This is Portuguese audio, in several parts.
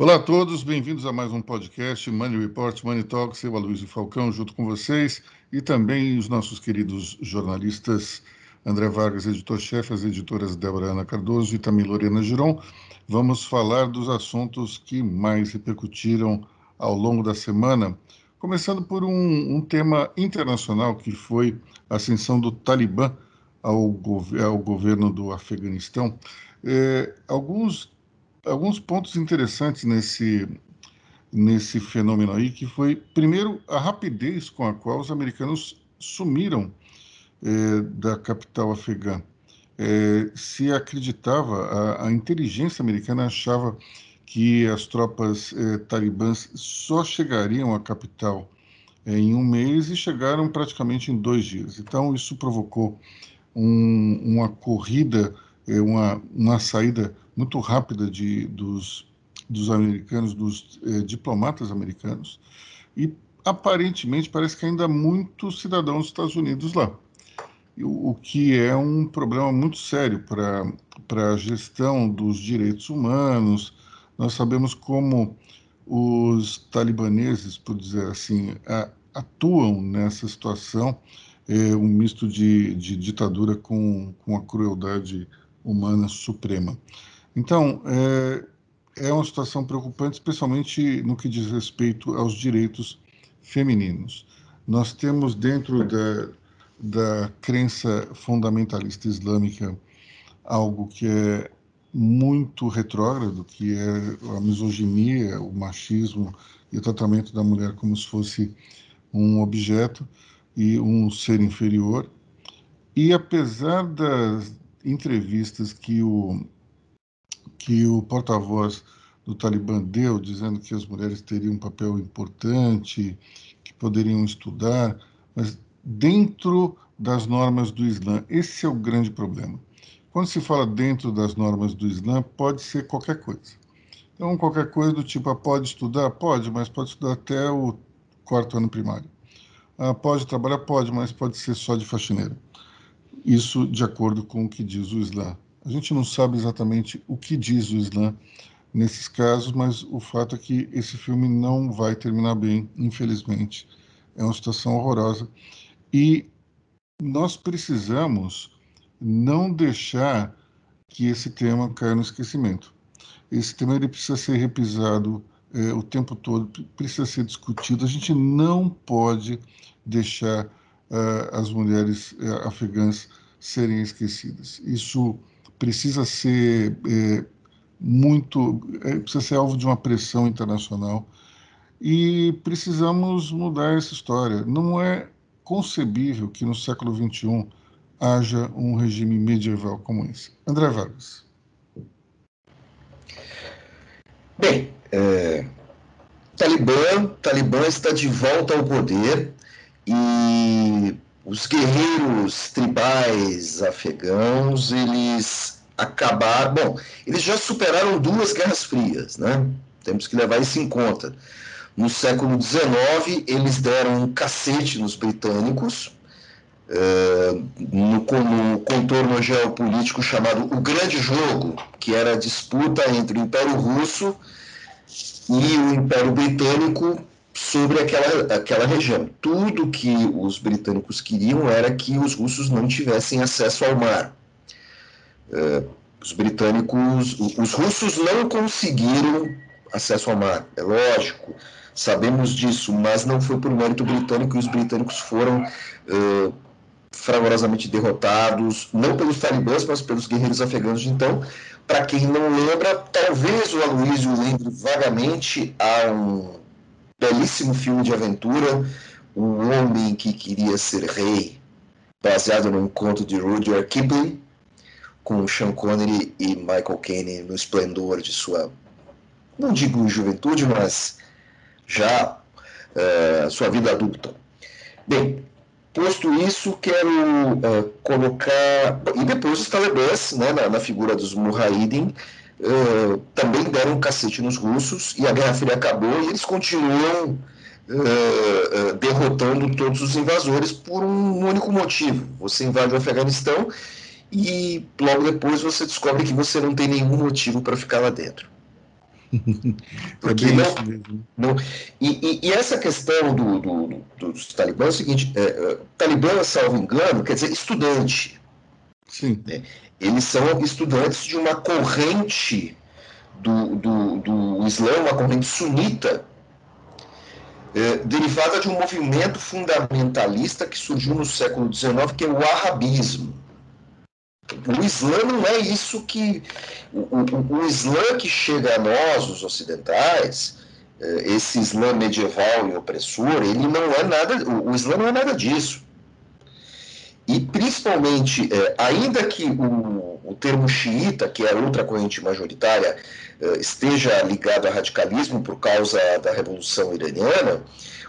Olá a todos, bem-vindos a mais um podcast Money Report, Money Talks. Eu, Aloysio Falcão, junto com vocês e também os nossos queridos jornalistas André Vargas, editor-chefe, as editoras Débora Ana Cardoso e também Lorena Giron. Vamos falar dos assuntos que mais repercutiram ao longo da semana, começando por um, um tema internacional que foi a ascensão do Talibã ao, gov ao governo do Afeganistão. É, alguns alguns pontos interessantes nesse, nesse fenômeno aí, que foi, primeiro, a rapidez com a qual os americanos sumiram é, da capital afegã. É, se acreditava, a, a, inteligência americana achava que as tropas é, talibãs só chegariam à capital é, em um mês e chegaram praticamente em dois dias. Então, isso provocou um, uma corrida, é, uma, uma saída muito rápida de, dos, dos americanos, dos eh, diplomatas americanos, e aparentemente parece que ainda há muitos cidadãos dos Estados Unidos lá, o, o que é um problema muito sério para a gestão dos direitos humanos. Nós sabemos como os talibaneses, por dizer assim, a, atuam nessa situação, é um misto de, de ditadura com, com a crueldade humana suprema. Então, é, é uma situação preocupante, especialmente no que diz respeito aos direitos femininos. Nós temos dentro da, da crença fundamentalista islâmica algo que é muito retrógrado, que é a misoginia, o machismo e o tratamento da mulher como se fosse um objeto e um ser inferior. E apesar das entrevistas que o que o porta-voz do Talibã deu, dizendo que as mulheres teriam um papel importante, que poderiam estudar, mas dentro das normas do Islã. Esse é o grande problema. Quando se fala dentro das normas do Islã, pode ser qualquer coisa. Então, qualquer coisa do tipo, ah, pode estudar? Pode, mas pode estudar até o quarto ano primário. Ah, pode trabalhar? Pode, mas pode ser só de faxineira. Isso de acordo com o que diz o Islã. A gente não sabe exatamente o que diz o Islã nesses casos, mas o fato é que esse filme não vai terminar bem, infelizmente. É uma situação horrorosa. E nós precisamos não deixar que esse tema caia no esquecimento. Esse tema ele precisa ser repisado é, o tempo todo, precisa ser discutido. A gente não pode deixar uh, as mulheres uh, afegãs serem esquecidas. Isso precisa ser é, muito, é, precisa ser alvo de uma pressão internacional e precisamos mudar essa história. Não é concebível que no século XXI haja um regime medieval como esse. André Vargas. Bem, é, Talibã, Talibã está de volta ao poder e os guerreiros tribais afegãos, eles acabaram. Bom, eles já superaram duas guerras frias, né? Temos que levar isso em conta. No século XIX, eles deram um cacete nos britânicos, uh, no, no contorno geopolítico chamado o Grande Jogo, que era a disputa entre o Império Russo e o Império Britânico sobre aquela, aquela região. Tudo que os britânicos queriam era que os russos não tivessem acesso ao mar. Uh, os britânicos, os russos não conseguiram acesso ao mar, é lógico, sabemos disso, mas não foi por mérito britânico e os britânicos foram uh, fragorosamente derrotados, não pelos talibãs, mas pelos guerreiros afegãos de então. Para quem não lembra, talvez o Aloysio lembre vagamente, há um belíssimo filme de aventura, Um Homem que Queria Ser Rei, baseado num conto de Rudyard Kipling, com Sean Connery e Michael Caine no esplendor de sua, não digo juventude, mas já uh, sua vida adulta. Bem, posto isso, quero uh, colocar. E depois os talibãs, né, na, na figura dos Mujahideen, uh, também deram um cacete nos russos e a Guerra Fria acabou e eles continuam uh, derrotando todos os invasores por um único motivo. Você invade o Afeganistão e logo depois você descobre que você não tem nenhum motivo para ficar lá dentro. Porque é não, não, e, e, e, essa questão do, do, do, dos talibã é o seguinte: é, é, talibã, salvo engano, quer dizer estudante. Sim. Né? Eles são estudantes de uma corrente do, do, do Islã, uma corrente sunita, é, derivada de um movimento fundamentalista que surgiu no século XIX, que é o Wahhabismo. O Islã não é isso que. O, o, o Islã que chega a nós, os ocidentais, é, esse Islã medieval e opressor, ele não é nada. O Islã não é nada disso. E principalmente, é, ainda que o, o termo xiita, que é outra corrente majoritária, é, esteja ligado ao radicalismo por causa da Revolução Iraniana,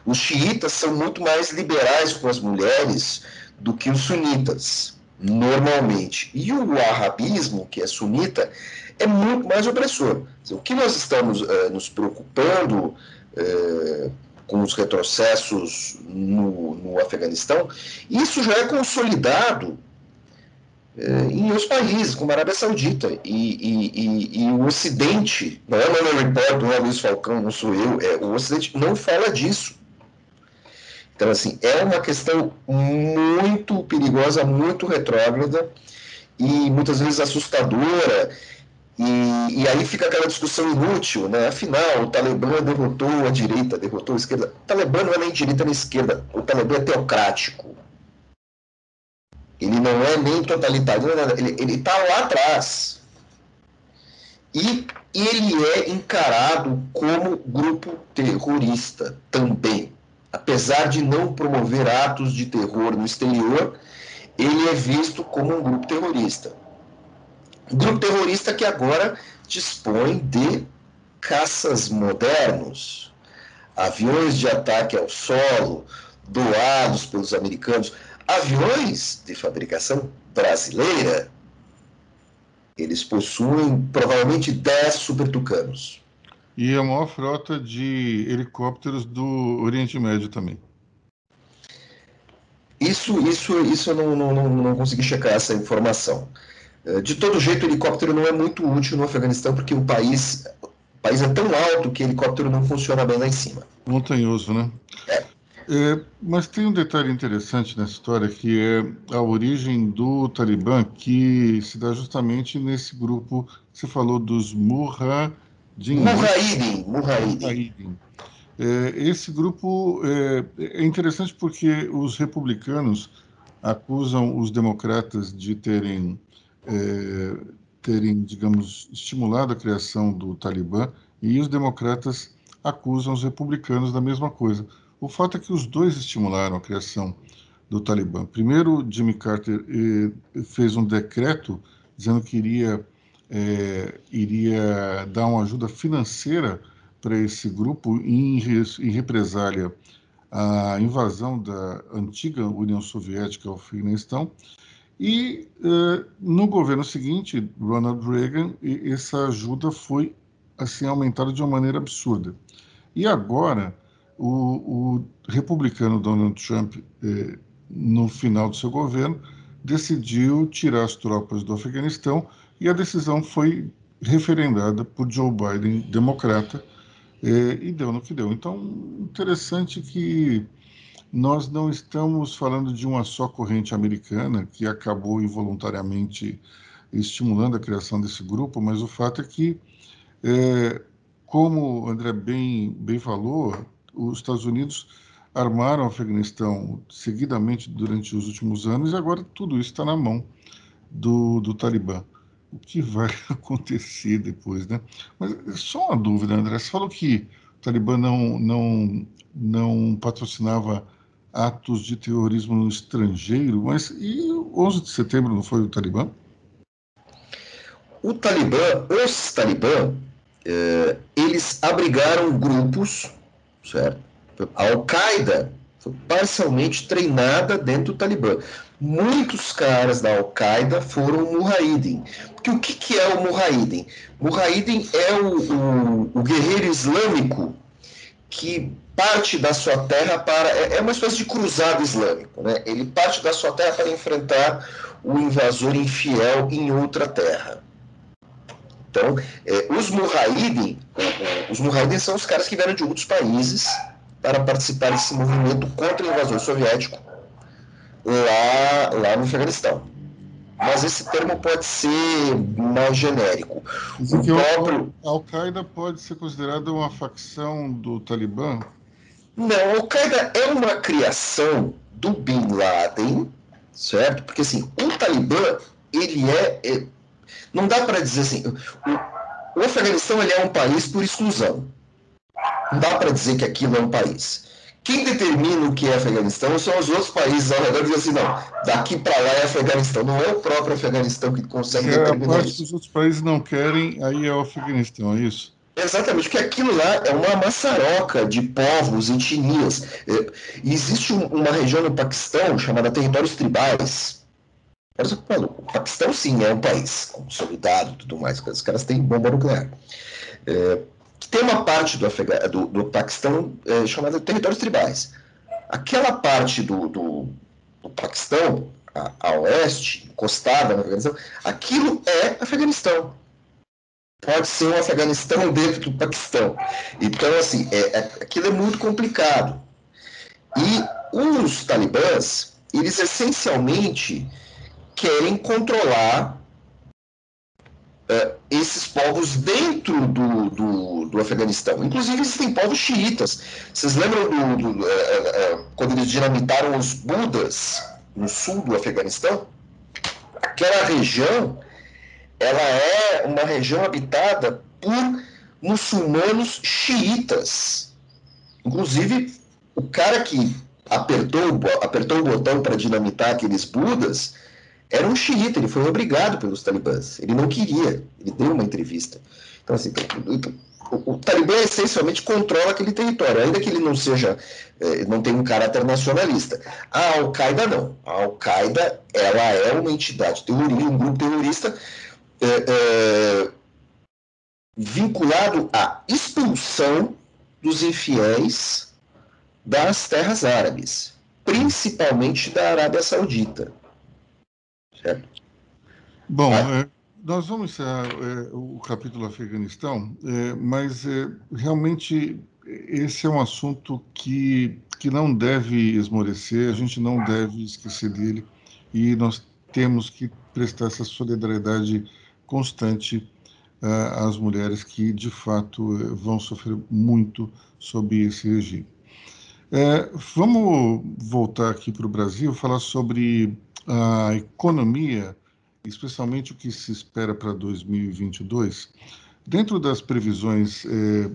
os xiitas são muito mais liberais com as mulheres do que os sunitas, normalmente. E o wahhabismo, que é sunita, é muito mais opressor. O que nós estamos é, nos preocupando é, com os retrocessos no, no Afeganistão, isso já é consolidado é, em outros países, como a Arábia Saudita. E, e, e, e o Ocidente, não é o meu repórter, não é Luiz Falcão, não sou eu, é, o Ocidente não fala disso. Então, assim, é uma questão muito perigosa, muito retrógrada e muitas vezes assustadora e, e, aí fica aquela discussão inútil, né? Afinal, o Talibã derrotou a direita, derrotou a esquerda. O Talibã não é nem direita nem esquerda, o Talibã é teocrático. Ele não é nem totalitário, ele está lá atrás. E ele é encarado como grupo terrorista também. Apesar de não promover atos de terror no exterior, ele é visto como um grupo terrorista grupo terrorista que agora dispõe de caças modernos, aviões de ataque ao solo, doados pelos americanos, aviões de fabricação brasileira. Eles possuem provavelmente 10 supertucanos. E a maior frota de helicópteros do Oriente Médio também. Isso, isso, isso eu não, não, não consegui checar essa informação. Eh, de todo jeito, o helicóptero não é muito útil no Afeganistão, porque o país, o país é tão alto que o helicóptero não funciona bem lá em cima. Montanhoso, né? É. É, mas tem um detalhe interessante nessa história, que é a origem do Talibã, que se dá justamente nesse grupo que você falou dos Mujahideen. Mujahideen. Mujahideen. É, esse grupo é, é interessante porque os republicanos acusam os democratas de terem é, terem, digamos, estimulado a criação do Talibã e os democratas acusam os republicanos da mesma coisa. O fato é que os dois estimularam a criação do Talibã. Primeiro, Jimmy Carter eh, fez um decreto dizendo que iria, eh, iria dar uma ajuda financeira para esse grupo em, em represália à invasão da antiga União Soviética ao Afeganistão e uh, no governo seguinte, Ronald Reagan, essa ajuda foi assim aumentada de uma maneira absurda. E agora, o, o republicano Donald Trump, eh, no final do seu governo, decidiu tirar as tropas do Afeganistão e a decisão foi referendada por Joe Biden, democrata, eh, e deu no que deu. Então, interessante que nós não estamos falando de uma só corrente americana que acabou involuntariamente estimulando a criação desse grupo, mas o fato é que, é, como o André bem, bem falou, os Estados Unidos armaram o Afeganistão seguidamente durante os últimos anos e agora tudo isso está na mão do, do Talibã. O que vai acontecer depois, né? Mas só uma dúvida, André. Você falou que o Talibã não, não, não patrocinava atos de terrorismo no estrangeiro, mas e o 11 de setembro não foi o Talibã? O Talibã, os Talibã, eh, eles abrigaram grupos, certo? A Al-Qaeda foi parcialmente treinada dentro do Talibã. Muitos caras da Al-Qaeda foram Mujahideen. Porque o que, que é o Mujahideen? Mujahideen é o, o, o guerreiro islâmico que parte da sua terra para. É, é uma espécie de cruzado islâmico. Né? Ele parte da sua terra para enfrentar o invasor infiel em outra terra. Então, é, os Mujahideen, os Mujahideen são os caras que vieram de outros países para participar desse movimento contra o invasor soviético lá, lá no Afeganistão. Mas esse termo pode ser mais genérico. O próprio... A Al-Qaeda pode ser considerada uma facção do Talibã? Não, a Al-Qaeda é uma criação do Bin Laden, certo? Porque assim, o Talibã, ele é, é não dá para dizer assim, o, o Afeganistão ele é um país por exclusão. Não dá para dizer que aquilo é um país. Quem determina o que é Afeganistão são os outros países ao redor dizem assim, não, daqui para lá é Afeganistão, não é o próprio Afeganistão que consegue é, determinar a parte isso. os outros países não querem, aí é o Afeganistão, é isso? Exatamente, porque aquilo lá é uma maçaroca de povos, etnias. É, existe uma região no Paquistão chamada Territórios Tribais. O Paquistão, sim, é um país consolidado e tudo mais, os caras têm bomba nuclear. É, tem uma parte do, do, do Paquistão é, chamada territórios tribais. Aquela parte do, do, do Paquistão, a, a, oeste, encostada no Afeganistão, aquilo é Afeganistão. Pode ser um Afeganistão dentro do Paquistão. Então, assim, é, é, aquilo é muito complicado. E os talibãs, eles essencialmente querem controlar uh, esses povos dentro do, do, do, Afeganistão. Inclusive, existem povos xiitas. Vocês lembram do, do uh, uh, quando eles dinamitaram os Budas no sul do Afeganistão? Aquela região, ela é uma região habitada por muçulmanos xiitas. Inclusive, o cara que apertou, apertou o botão para dinamitar aqueles Budas era um xiita, ele foi obrigado pelos talibãs. Ele não queria, ele deu uma entrevista. Então, assim, o, o, Talibã essencialmente controla aquele território, ainda que ele não seja, eh, não tenha um caráter nacionalista. A Al-Qaeda não. A Al-Qaeda, ela é uma entidade terrorista, um grupo terrorista eh, eh, vinculado à expulsão dos infiéis das terras árabes, principalmente da Arábia Saudita. Certo? Bom, ah. é, nós vamos encerrar é, o capítulo Afeganistão, é, mas é, realmente esse é um assunto que, que não deve esmorecer, a gente não deve esquecer dele e nós temos que prestar essa solidariedade constante uh, às mulheres que, de fato, uh, vão sofrer muito sob esse regime. Uh, vamos voltar aqui para o Brasil, falar sobre a economia, especialmente o que se espera para 2022, dentro das previsões eh,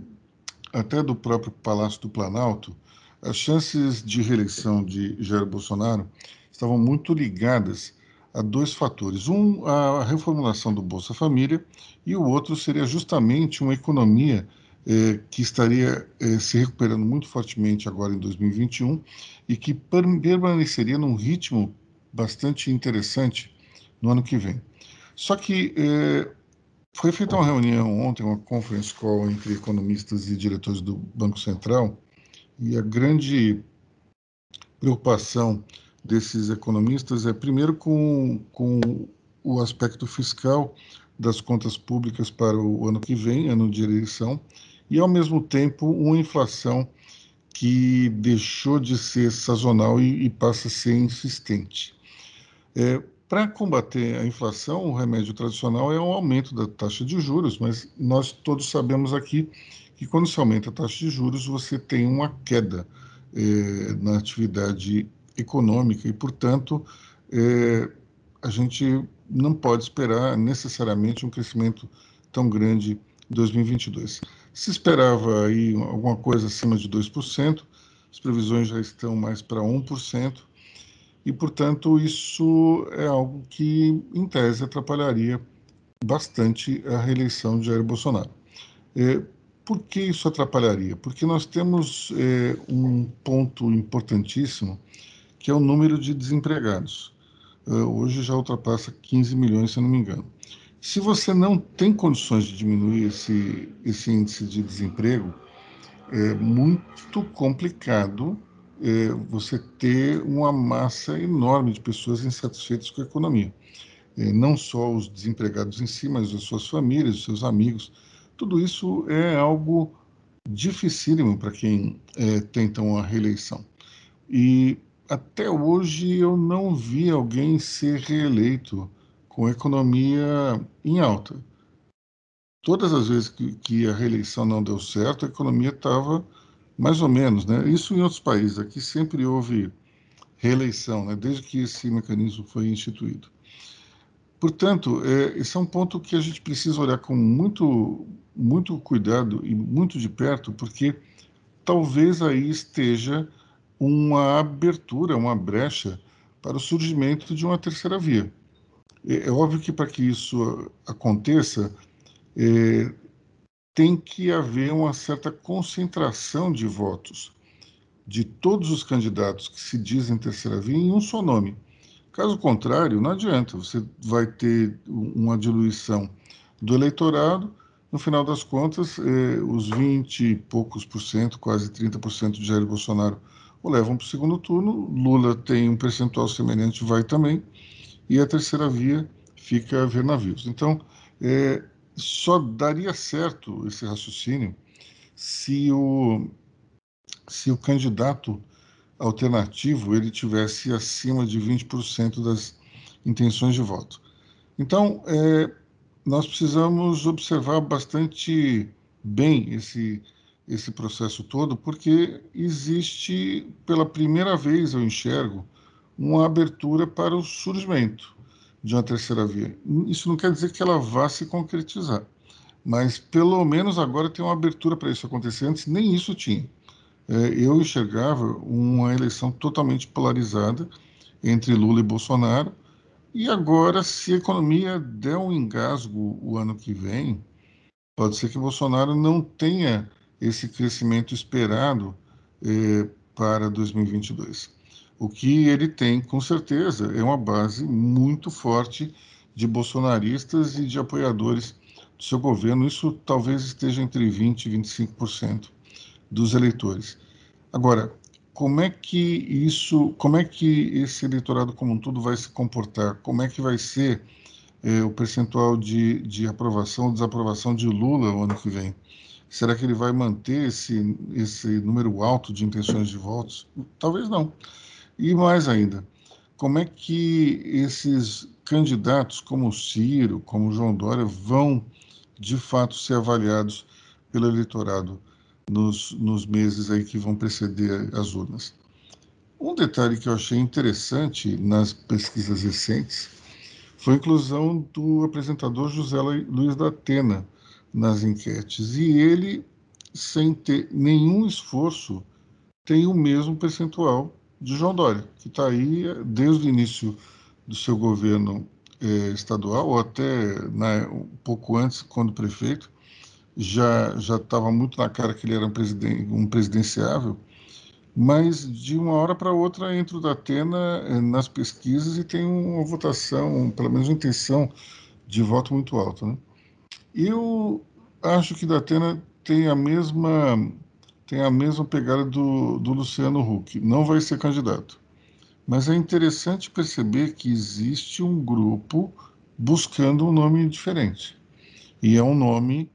até do próprio Palácio do Planalto, as chances de reeleição de Jair Bolsonaro estavam muito ligadas a dois fatores. Um, a reformulação do Bolsa Família, e o outro seria justamente uma economia eh, que estaria eh, se recuperando muito fortemente agora em 2021 e que permaneceria num ritmo bastante interessante no ano que vem. Só que é, foi feita uma reunião ontem, uma conference call entre economistas e diretores do Banco Central, e a grande preocupação desses economistas é, primeiro, com, com o aspecto fiscal das contas públicas para o ano que vem, ano de eleição, e, ao mesmo tempo, uma inflação que deixou de ser sazonal e, e passa a ser insistente. É, Para combater a inflação, o remédio tradicional é o aumento da taxa de juros, mas nós todos sabemos aqui que quando se aumenta a taxa de juros, você tem uma queda é, na atividade econômica e, portanto, é, a gente não pode esperar necessariamente um crescimento tão grande em 2022. Se esperava aí alguma coisa acima de 2%, as previsões já estão mais para 1%, e, portanto, isso é algo que, em tese, atrapalharia bastante a reeleição de Jair Bolsonaro. É, por que isso atrapalharia? Porque nós temos é, um ponto importantíssimo, que é o número de desempregados. É, hoje já ultrapassa 15 milhões, se não me engano. Se você não tem condições de diminuir esse, esse índice de desemprego, é muito complicado é, você ter uma massa enorme de pessoas insatisfeitas com a economia. eh, não só os desempregados em si, mas as suas famílias, os seus amigos. Tudo isso é algo dificílimo para quem é, tenta uma reeleição. E até hoje eu não vi alguém ser reeleito com economia em alta. Todas as vezes que, que a reeleição não deu certo, a economia estava mais ou menos, né? Isso em outros países. Aqui sempre houve reeleição, né? Desde que esse mecanismo foi instituído. Portanto, é, esse é um ponto que a gente precisa olhar com muito, muito cuidado e muito de perto, porque talvez aí esteja uma abertura, uma brecha para o surgimento de uma terceira via. É, é óbvio que para que isso aconteça, é, tem que haver uma certa concentração de votos de todos os candidatos que se dizem terceira via em um só nome. Caso contrário, não adianta, você vai ter uma diluição do eleitorado, no final das contas, eh, os 20 e poucos por cento, quase 30% de Jair Bolsonaro o levam para o segundo turno, Lula tem um percentual semelhante, vai também, e a terceira via fica a ver navios. Então, eh, só daria certo esse raciocínio se o, se o candidato alternativo ele tivesse acima de 20% das intenções de voto. Então, é, nós precisamos observar bastante bem esse, esse processo todo, porque existe, pela primeira vez, eu enxergo, uma abertura para o surgimento de uma terceira via. Isso não quer dizer que ela vá se concretizar, mas pelo menos agora tem uma abertura para isso acontecer. Antes nem isso tinha. É, eu enxergava uma eleição totalmente polarizada entre Lula e Bolsonaro. E agora, se a economia der um engasgo o ano que vem, pode ser que Bolsonaro não tenha esse crescimento esperado eh, para 2022. O que ele tem, com certeza, é uma base muito forte de bolsonaristas e de apoiadores do seu governo. Isso talvez esteja entre 20% e 25% dos eleitores. Agora, como é que isso, como é que esse eleitorado como um todo vai se comportar? Como é que vai ser eh, o percentual de, de aprovação ou desaprovação de Lula no ano que vem? Será que ele vai manter esse, esse número alto de intenções de votos? Talvez não. E mais ainda, como é que esses candidatos como Ciro, como João Dória, vão de fato ser avaliados pelo eleitorado? nos, nos meses aí que vão preceder as urnas. Um detalhe que eu achei interessante nas pesquisas recentes foi a inclusão do apresentador José Luiz da Atena nas enquetes. E ele, sem ter nenhum esforço, tem o mesmo percentual de João Dória, que está aí desde o início do seu governo eh, estadual, ou até né, um pouco antes, quando prefeito, já já estava muito na cara que ele era um, presiden um presidenciável, mas de uma hora para outra entra o Datena eh, nas pesquisas e tem uma votação, pelo menos uma intenção de voto muito alta. Né? Eu acho que Datena tem a mesma tem a mesma pegada do, do Luciano Huck, não vai ser candidato. Mas é interessante perceber que existe um grupo buscando um nome diferente. E é um nome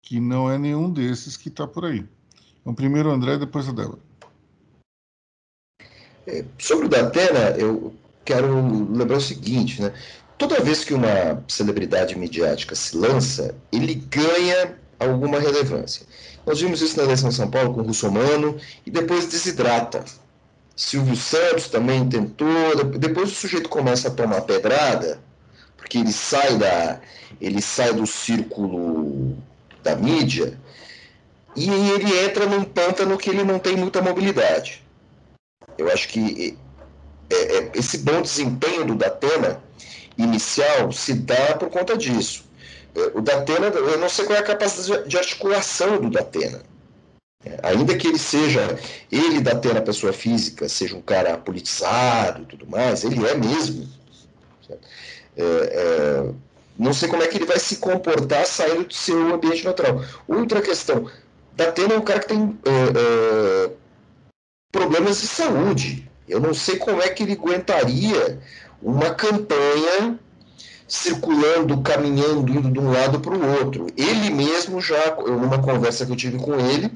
que não é nenhum desses que está por aí. Então, primeiro o André, depois a Débora. É, sobre o Datena, eu quero lembrar o seguinte, né? Toda vez que uma celebridade midiática se lança, ele ganha alguma relevância. Nós vimos isso na eleição de São Paulo com o Russomano e depois desidrata. Silvio Santos também tentou, depois o sujeito começa a tomar pedrada, porque ele sai da ele sai do círculo da mídia, e ele entra num pântano que ele não tem muita mobilidade. Eu acho que é, é, esse bom desempenho do Datena inicial se dá por conta disso. É, o Datena, eu não sei qual é a capacidade de articulação do Datena. É, ainda que ele seja, ele, Datena, pessoa física, seja um cara politizado e tudo mais, ele é mesmo. É, é, não sei como é que ele vai se comportar saindo do seu ambiente natural. Outra questão, Datena é um cara que tem é, é, problemas de saúde. Eu não sei como é que ele aguentaria uma campanha circulando, caminhando, indo de um lado para o outro. Ele mesmo já, numa conversa que eu tive com ele,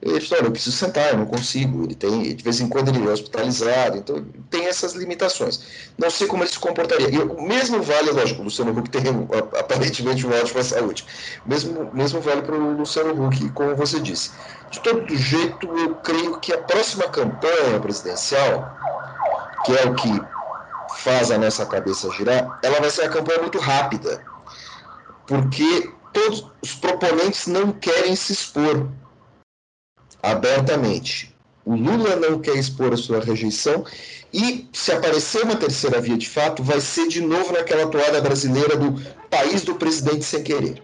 ele falou, olha, eu preciso sentar, eu não consigo. Ele tem, de vez em quando ele é hospitalizado, então tem essas limitações. Não sei como ele se comportaria. E o mesmo vale, lógico, o Luciano Huck tem aparentemente uma ótima saúde. Mesmo, mesmo vale para o Luciano Huck, como você disse. De todo jeito, eu creio que a próxima campanha presidencial, que é o que faz a nossa cabeça girar, ela vai ser uma campanha muito rápida. Porque todos os proponentes não querem se expor abertamente. O Lula não quer expor a sua rejeição e, se aparecer uma terceira via de fato, vai ser de novo naquela toada brasileira do país do presidente sem querer.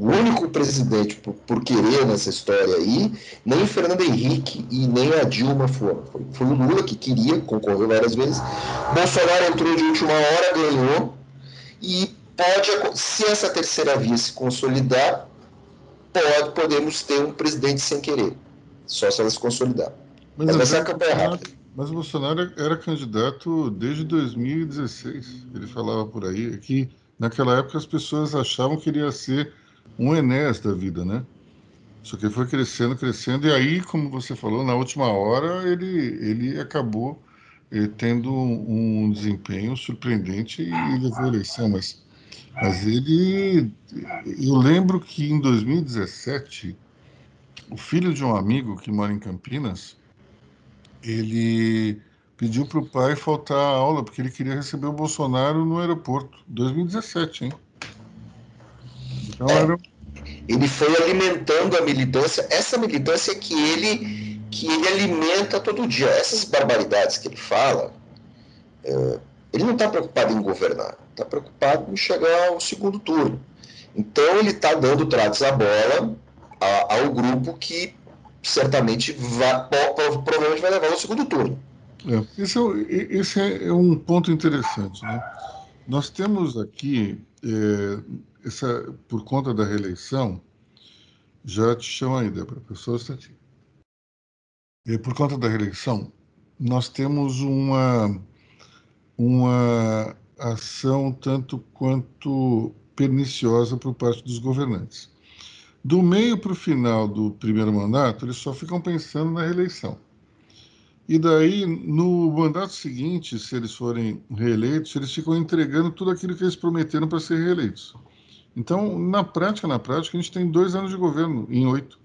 O único presidente por, por querer nessa história aí, nem Fernando Henrique e nem a Dilma foram. Foi, foi o Lula que queria, concorreu várias vezes. Bolsonaro entrou de última hora, ganhou. E pode, se essa terceira via se consolidar, pode, podemos ter um presidente sem querer, só se ela se consolidar. Mas, mas vai ser a campanha rápida. Mas o Bolsonaro era candidato desde 2016. Ele falava por aí que naquela época as pessoas achavam que ele ia ser um Enéas da vida, né? Só que ele foi crescendo, crescendo, e aí, como você falou, na última hora ele, ele acabou eh, tendo um desempenho surpreendente e levou a eleição, mas mas ele. Eu lembro que em 2017, o filho de um amigo que mora em Campinas, ele pediu para o pai faltar a aula porque ele queria receber o Bolsonaro no aeroporto. 2017, hein? Então era... Ele foi alimentando a militância, essa militância que ele que ele alimenta todo dia. Essas barbaridades que ele fala, é, ele não está preocupado em governar está preocupado em chegar ao segundo turno. Então ele está dando tratos à bola a, ao grupo que certamente vai, provavelmente vai levar ao segundo turno. É, esse, é, esse é um ponto interessante. Né? Nós temos aqui, é, essa, por conta da reeleição, já te chamo aí, Débora, aqui. E por conta da reeleição, nós temos uma, uma ação tanto quanto perniciosa por parte dos governantes. Do meio para o final do primeiro mandato, eles só ficam pensando na reeleição. E daí, no mandato seguinte, se eles forem reeleitos, eles ficam entregando tudo aquilo que eles prometeram para ser reeleitos. Então, na prática, na prática, a gente tem dois anos de governo em oito.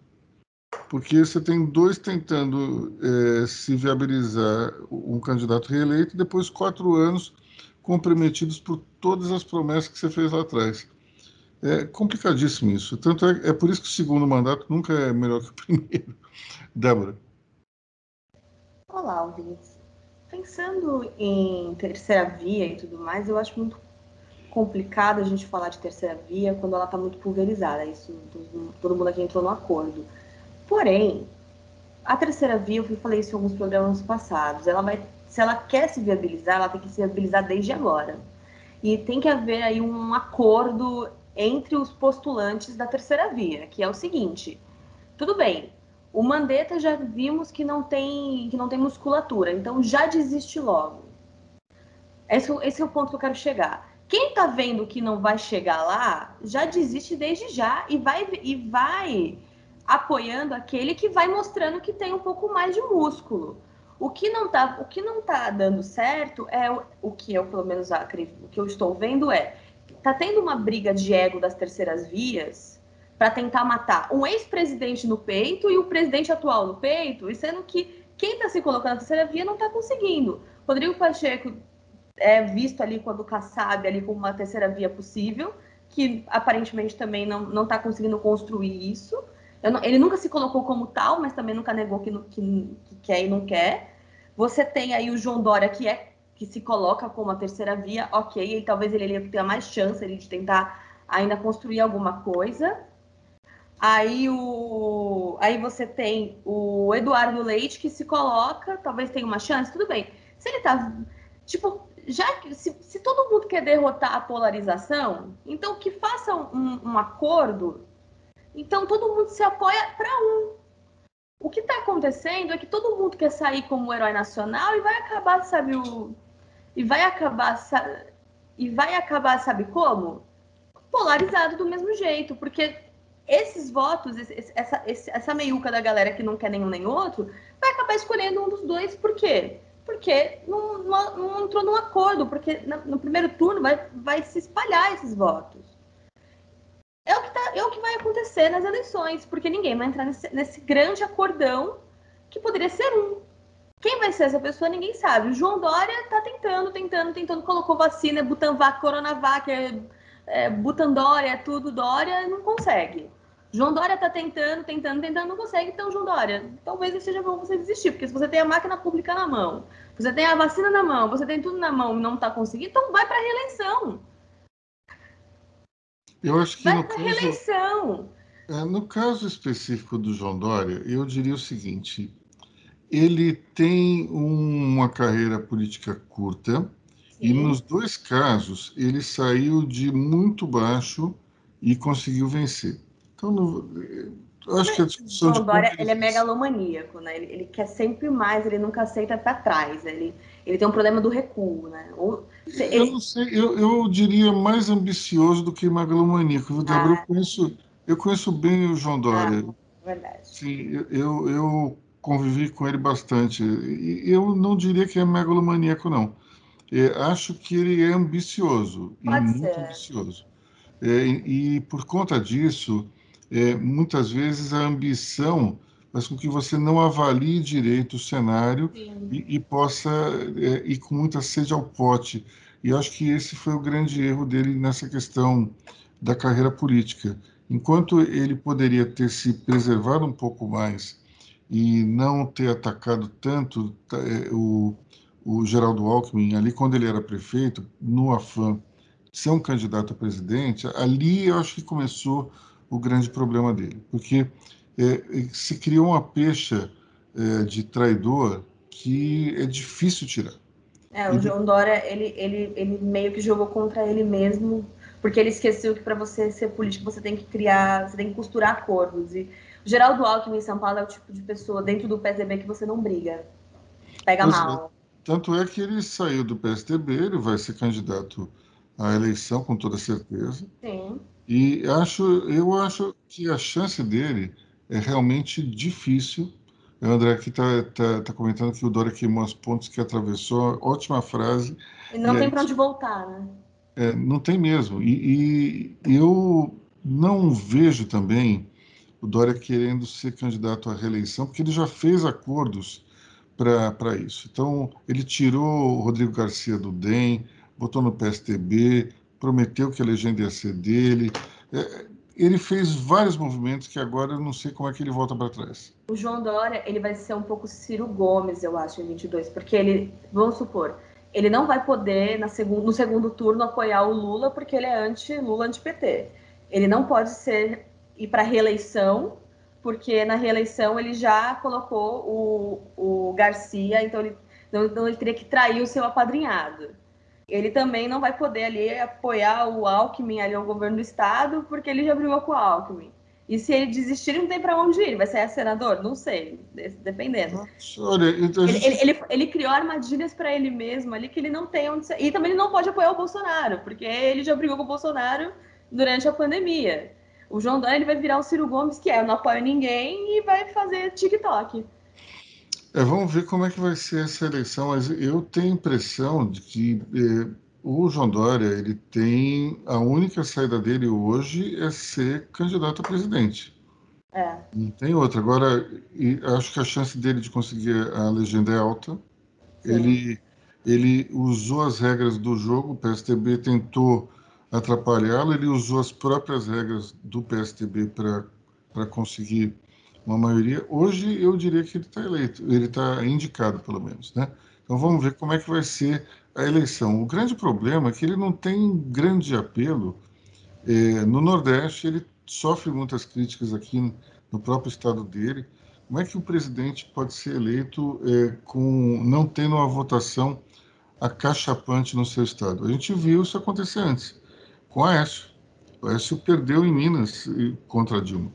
Porque você tem dois tentando é, se viabilizar um candidato reeleito, e depois quatro anos comprometidos por todas as promessas que você fez lá atrás. É complicadíssimo isso. Tanto é, é por isso que o segundo mandato nunca é melhor que o primeiro. Débora. Olá, ouvintes. Pensando em terceira via e tudo mais, eu acho muito complicado a gente falar de terceira via quando ela está muito pulverizada. Isso todo mundo aqui entrou no acordo. Porém, a terceira via, eu falei isso em alguns programas passados, ela vai se ela quer se viabilizar, ela tem que se viabilizar desde agora. E tem que haver aí um acordo entre os postulantes da terceira via, que é o seguinte: tudo bem, o Mandetta já vimos que não tem que não tem musculatura, então já desiste logo. Esse, esse é o ponto que eu quero chegar. Quem está vendo que não vai chegar lá, já desiste desde já e vai e vai apoiando aquele que vai mostrando que tem um pouco mais de músculo. O que não tá, o que não tá dando certo é o, o que eu pelo menos acredito, o que eu estou vendo é tá tendo uma briga de ego das terceiras vias para tentar matar um ex-presidente no peito e o presidente atual no peito, e sendo que quem está se colocando na terceira via não está conseguindo. Rodrigo Pacheco é visto ali quando Kassab ali como uma terceira via possível, que aparentemente também não está conseguindo construir isso. Não, ele nunca se colocou como tal, mas também nunca negou que, que, que, quer e não quer. Você tem aí o João Dória, que é que se coloca como a terceira via, ok, ele, talvez ele, ele tenha mais chance ele, de tentar ainda construir alguma coisa. Aí, o, aí você tem o Eduardo Leite, que se coloca, talvez tenha uma chance, tudo bem. Se ele tá, tipo, já se, se todo mundo quer derrotar a polarização, então que faça um, um acordo então todo mundo se apoia para um. O que está acontecendo é que todo mundo quer sair como herói nacional e vai acabar, sabe, o... e vai acabar E vai acabar, sabe como? Polarizado do mesmo jeito, porque esses votos, essa, essa meiuca da galera que não quer nenhum nem outro, vai acabar escolhendo um dos dois, por quê? Porque não, não, não entrou num acordo, porque no primeiro turno vai, vai se espalhar esses votos. É o, que tá, é o que vai acontecer nas eleições, porque ninguém vai entrar nesse, nesse grande acordão que poderia ser um. Quem vai ser essa pessoa, ninguém sabe. O João Dória está tentando, tentando, tentando, colocou vacina, Butanvac, Coronavac, é, é, Butandória, tudo Dória, não consegue. João Dória está tentando, tentando, tentando, não consegue, então, João Dória, talvez seja bom você desistir, porque se você tem a máquina pública na mão, você tem a vacina na mão, você tem tudo na mão e não está conseguindo, então vai para a reeleição. Eu acho que vai para a reeleição. É, no caso específico do João Dória, eu diria o seguinte: ele tem uma carreira política curta Sim. e nos dois casos ele saiu de muito baixo e conseguiu vencer. Então, no, eu acho que a discussão de Dória, ele é megalomaníaco, né? Ele, ele, quer sempre mais, ele nunca aceita para trás. Ele, ele tem um problema do recuo, né? Ou, ele... Eu não sei, eu, eu diria mais ambicioso do que megalomaníaco. Ah. Eu, conheço, eu conheço bem o João Dória. Ah, verdade. Sim, eu, eu convivi com ele bastante. E eu não diria que é megalomaníaco, não. É, acho que ele é ambicioso, Pode e muito ambicioso. É, e, e por conta disso é, muitas vezes a ambição faz com que você não avalie direito o cenário e, e, possa é, ir com muita sede ao pote. E acho que esse foi o grande erro dele nessa questão da carreira política. Enquanto ele poderia ter se preservado um pouco mais e não ter atacado tanto é, o, o Geraldo Alckmin ali quando ele era prefeito, no afã de ser um candidato a presidente, ali eu acho que começou o grande problema dele, porque é, se criou uma pecha é, de traidor que é difícil tirar. É, o João Dória, ele, ele, ele meio que jogou contra ele mesmo, porque ele esqueceu que para você ser político você tem que criar, você tem que costurar acordos. E o Geraldo Alckmin em São Paulo é o tipo de pessoa dentro do PSDB que você não briga, pega pois é. mal. É. Tanto é que ele saiu do PSDB, ele vai ser candidato à eleição com toda certeza. Sim. E acho, eu acho que a chance dele é realmente difícil. O André aqui está tá, tá comentando que o Dória queimou as pontes que atravessou. Ótima frase. E não e tem para onde voltar, né? É, não tem mesmo. E, e, eu não vejo também o Dória querendo ser candidato à reeleição, porque ele já fez acordos para isso. Então, ele tirou o Rodrigo Garcia do DEM, botou no PSTB, prometeu que a legenda ia ser dele. É, ele fez vários movimentos que agora eu não sei como é que ele volta para trás. O João Dória, ele vai ser um pouco Ciro Gomes, eu acho, em 22, porque ele, vamos supor, ele não vai poder no segundo turno apoiar o Lula porque ele é anti-Lula, anti-PT. Ele não pode ser ir para reeleição porque na reeleição ele já colocou o, o Garcia, então ele, então ele teria que trair o seu apadrinhado ele também não vai poder ali apoiar o Alckmin ali ao governo do estado, porque ele já brigou com o Alckmin. E se ele desistir, não tem para onde ir. Vai ser senador? Não sei, dependendo. Olha, então ele, ele, ele, ele, criou armadilhas para ele mesmo ali que ele não tem onde ser. E também ele não pode apoiar o Bolsonaro, porque ele já brigou com o Bolsonaro durante a pandemia. O João Dória ele vai virar o Ciro Gomes, que é eu não apoio ninguém, e vai fazer TikTok. É, vamos ver como é que vai ser essa eleição, mas eu tenho a impressão de que eh, o João Dória ele tem a única saída dele hoje é ser candidato a presidente. É. Não tem outra. Agora, acho que a chance dele de conseguir a legenda é alta. Ele, ele usou as regras do jogo, o PSTB tentou atrapalhá-lo, ele usou as próprias regras do PSTB para conseguir uma maioria. Hoje eu diria que ele está eleito, ele está indicado pelo menos, né? Então vamos ver como é que vai ser a eleição. O grande problema é que ele não tem grande apelo é, no Nordeste. Ele sofre muitas críticas aqui no próprio estado dele. Como é que o presidente pode ser eleito é, com não tendo uma votação acachapante no seu estado? A gente viu isso acontecer antes com a Aécio. O Aécio perdeu em Minas contra a Dilma.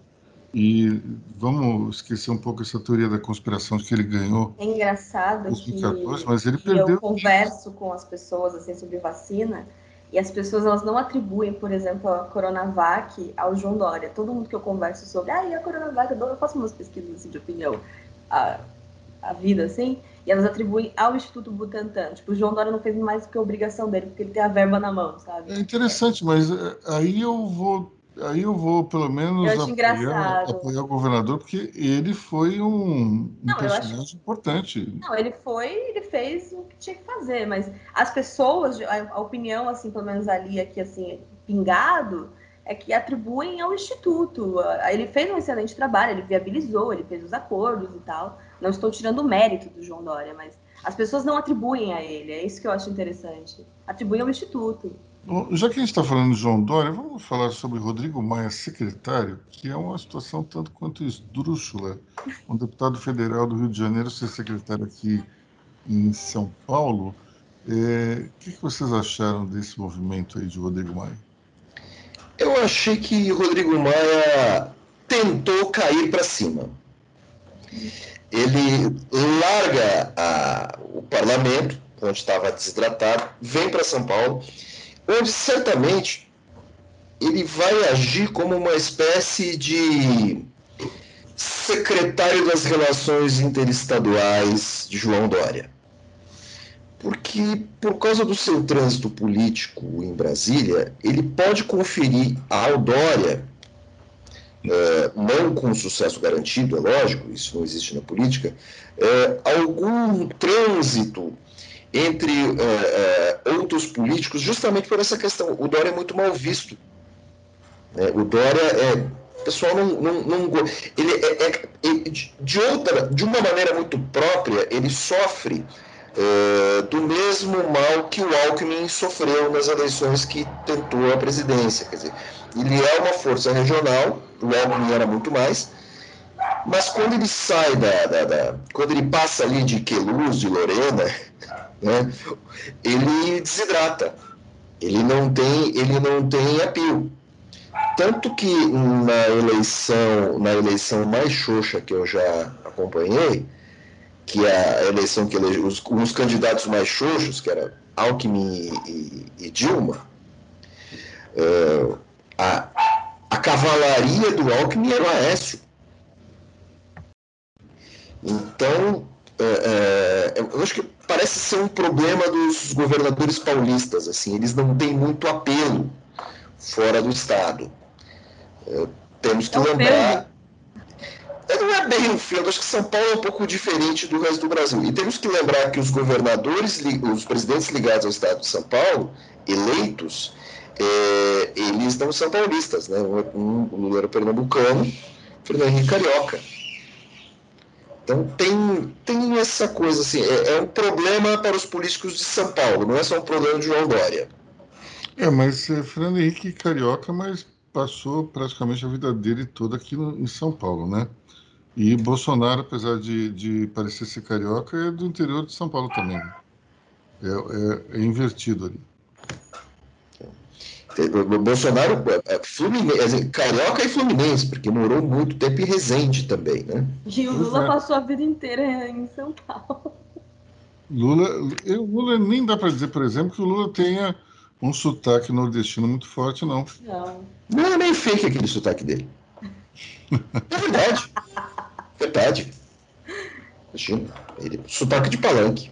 E vamos esquecer um pouco essa teoria da conspiração que ele ganhou. É engraçado 2014, que, mas ele que perdeu. eu converso com as pessoas assim sobre vacina E as pessoas elas não atribuem, por exemplo, a Coronavac ao João Dória. Todo mundo que eu converso sobre, ah, e a Coronavac, eu faço umas pesquisas assim, de opinião, a, a vida assim, e elas atribuem ao Instituto Butantan. Tipo, o João Dória não fez mais do que a obrigação dele, porque ele tem a verba na mão, sabe? É interessante, mas é, aí eu vou aí eu vou pelo menos apoiar, apoiar, o governador, porque ele foi um, um personagem acho... importante. Não, ele foi, ele fez o que tinha que fazer, mas as pessoas, a, a opinião, assim, pelo menos ali, aqui, assim, pingado, é que atribuem ao Instituto. Ele fez um excelente trabalho, ele viabilizou, ele fez os acordos e tal. Não estou tirando o mérito do João Dória, mas as pessoas não atribuem a ele, é isso que eu acho interessante. Atribuem ao Instituto. Já que a gente está falando de João Dória, vamos falar sobre Rodrigo Maia, secretário, que é uma situação tanto quanto esdrúxula. Um deputado federal do Rio de Janeiro ser secretário aqui em São Paulo. É, o que, que vocês acharam desse movimento aí de Rodrigo Maia? Eu achei que Rodrigo Maia tentou cair para cima. Ele larga a, o parlamento, onde estava desidratado, vem para São Paulo onde certamente ele vai agir como uma espécie de secretário das relações interestaduais de João Dória. Porque, por causa do seu trânsito político em Brasília, ele pode conferir ao Dória, é, não com sucesso garantido, é lógico, isso não existe na política, é, algum trânsito entre uh, uh, outros políticos, justamente por essa questão. O Dória é muito mal visto. Né? O Dória é. O pessoal não. não, não ele é, é, é de outra, de uma maneira muito própria, ele sofre uh, do mesmo mal que o Alckmin sofreu nas eleições que tentou a presidência. Quer dizer, ele é uma força regional, o Alckmin era muito mais, mas quando ele sai da, da, da, quando ele passa ali de Queluz, de Lorena, né, ele desidrata. Ele não tem, ele não tem apio. Tanto que na eleição, na eleição mais xoxa que eu já acompanhei, que é a eleição que elegeu os, os candidatos mais xoxos, que era Alckmin e, e Dilma, uh, a, a cavalaria do Alckmin era o Aécio. Então, é, é, eu acho que parece ser um problema dos governadores paulistas, assim, eles não têm muito apelo fora do estado. É, temos que é lembrar. É, não é bem um feudo, acho que São Paulo é um pouco diferente do resto do Brasil. E temos que lembrar que os governadores, os presidentes ligados ao estado de São Paulo, eleitos, é, eles não são paulistas, né? Um, um Lula era pernambucano, Fernando Henrique Carioca. Então tem, tem essa coisa assim, é, é, um problema para os políticos de São Paulo, não é só um problema de João Dória. É, mas é, Fernando Henrique Carioca, mas passou praticamente a vida dele toda aqui no, em São Paulo, né? E Bolsonaro, apesar de, de parecer ser carioca, é do interior de São Paulo também. É, é, é invertido ali. O Bolsonaro, é, é Fluminense, Carioca e Fluminense, porque morou muito tempo em Resende também, né? E o Lula passou a vida inteira em São Paulo. Lula, eu, Lula nem dá para dizer, por exemplo, que o Lula tenha um sotaque nordestino muito forte, não. Não. Não é nem fake aquele sotaque dele. É verdade. verdade. Imagina, ele, sotaque de palanque.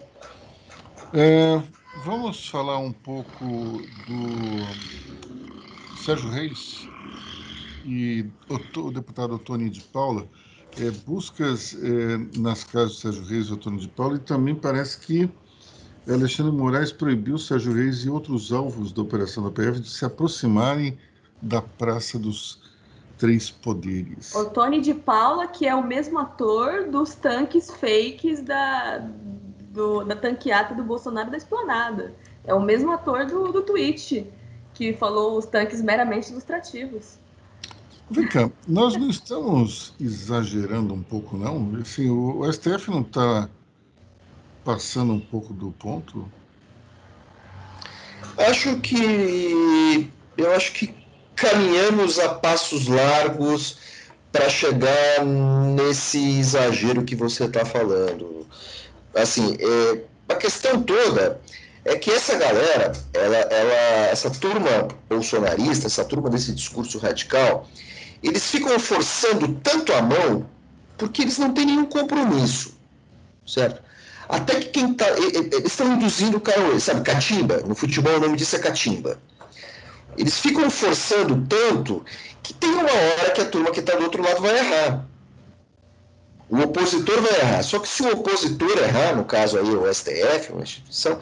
É, Vamos falar um pouco do Sérgio Reis e o, deputado Tony de Paula. É, buscas é, nas casas do Sérgio Reis e Tony de Paula e também parece que Alexandre Moraes proibiu Sérgio Reis e outros alvos da operação da PF de se aproximarem da Praça dos Três Poderes. O Tony de Paula, que é o mesmo ator dos tanques fakes da, do, da tanqueata do Bolsonaro da esplanada. É o mesmo ator do, do tweet que falou os tanques meramente ilustrativos. Vem cá, nós não estamos exagerando um pouco, não? Assim, o, o STF não está passando um pouco do ponto? Acho que eu acho que caminhamos a passos largos para chegar nesse exagero que você está falando assim, é, a questão toda é que essa galera, ela, ela, essa turma bolsonarista, essa turma desse discurso radical, eles ficam forçando tanto a mão porque eles não têm nenhum compromisso, certo? Até que quem tá. Eles estão induzindo o cara, sabe, catimba? No futebol o nome disso é catimba. Eles ficam forçando tanto que tem uma hora que a turma que está do outro lado vai errar. O opositor vai errar. Só que se o opositor errar, no caso aí o STF, uma instituição,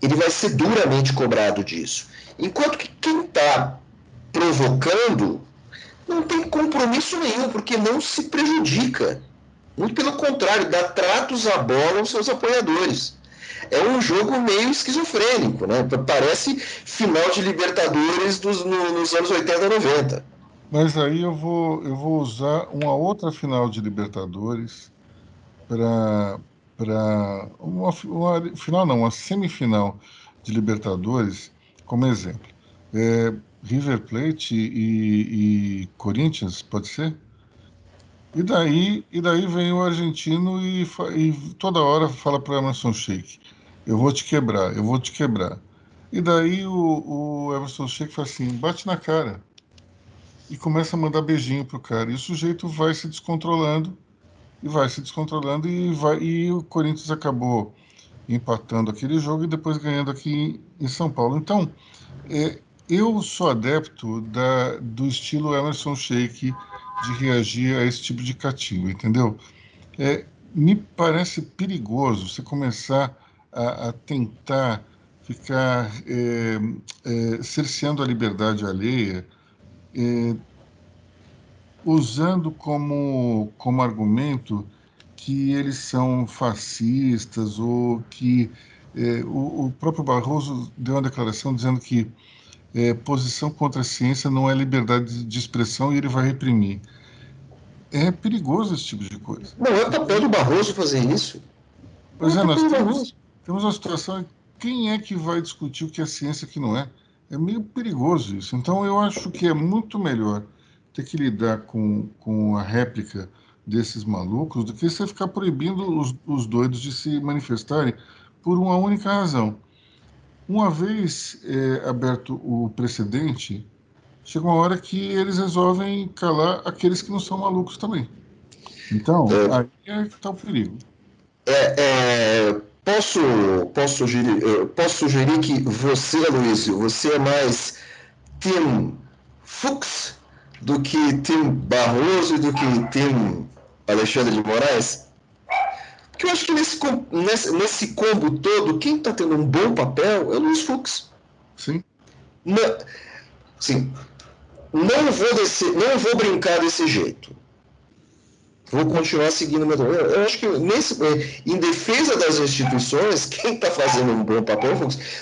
ele vai ser duramente cobrado disso. Enquanto que quem está provocando não tem compromisso nenhum, porque não se prejudica. Muito pelo contrário, dá tratos à bola aos seus apoiadores. É um jogo meio esquizofrênico, né? Parece final de Libertadores dos, no, nos anos 80 e 90. Mas aí eu vou, eu vou usar uma outra final de Libertadores para para uma, uma, final não, uma semifinal de Libertadores como exemplo. É, River Plate e, e, Corinthians, pode ser? E daí, e daí vem o argentino e, e toda hora fala para Emerson Sheik, eu vou te quebrar, eu vou te quebrar. E daí o, o Emerson Sheik fala assim, bate na cara. E começa a mandar beijinho pro cara. E o sujeito vai se descontrolando, e vai se descontrolando, e, vai, e o Corinthians acabou empatando aquele jogo e depois ganhando aqui em São Paulo. Então, é, eu sou adepto da, do estilo Emerson Sheik de reagir a esse tipo de catimba, entendeu? É, me parece perigoso você começar a, a tentar ficar é, é, cerceando a liberdade alheia, é, usando como, como argumento que eles são fascistas ou que é, o, o, próprio Barroso deu uma declaração dizendo que é, posição contra a ciência não é liberdade de expressão e ele vai reprimir. É perigoso esse tipo de coisa. Não é papel do Barroso fazer isso. Pois é, é nós temos, temos uma situação. Quem é que vai discutir o que é ciência e o que não é? É meio perigoso isso. Então, eu acho que é muito melhor ter que lidar com, com a réplica desses malucos do que você ficar proibindo os, os doidos de se manifestarem por uma única razão. Uma vez é, aberto o precedente, chega uma hora que eles resolvem calar aqueles que não são malucos também. Então, é, aí é que está o perigo. É, é, posso, posso, sugerir, posso sugerir que você, Luísio, você é mais Tim Fux do que Tim Barroso e do que Tim Alexandre de Moraes? Porque eu acho que nesse, nesse, nesse combo todo, quem está tendo um bom papel é o Luiz Fux. Sim. Não, sim, não vou, descer, não vou brincar desse jeito. Vou continuar seguindo o meu. Eu, eu acho que nesse, em defesa das instituições, quem está fazendo um bom papel,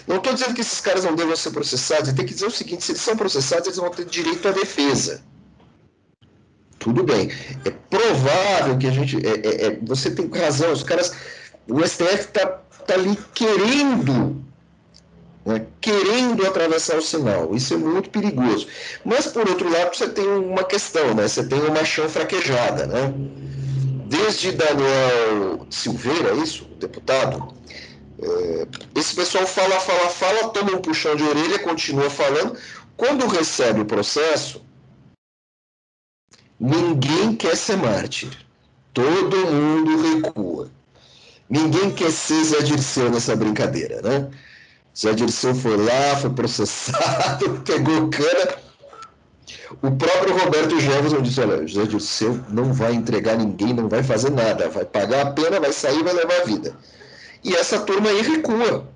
não estou dizendo que esses caras não devam ser processados, tem que dizer o seguinte: se eles são processados, eles vão ter direito à defesa. Tudo bem. É provável que a gente. É, é, é, você tem razão, os caras. O STF está tá ali querendo né, querendo atravessar o sinal. Isso é muito perigoso. Mas, por outro lado, você tem uma questão, né? você tem uma chão fraquejada. Né? Desde Daniel Silveira, é isso, deputado, é, esse pessoal fala, fala, fala, toma um puxão de orelha, continua falando. Quando recebe o processo, ninguém quer ser mártir. Todo mundo recua. Ninguém quer ser Zé Dirceu nessa brincadeira, né? Zé Dirceu foi lá, foi processado, pegou cana. O próprio Roberto Jefferson disse: olha, José Dirceu não vai entregar ninguém, não vai fazer nada, vai pagar a pena, vai sair vai levar a vida. E essa turma aí recua.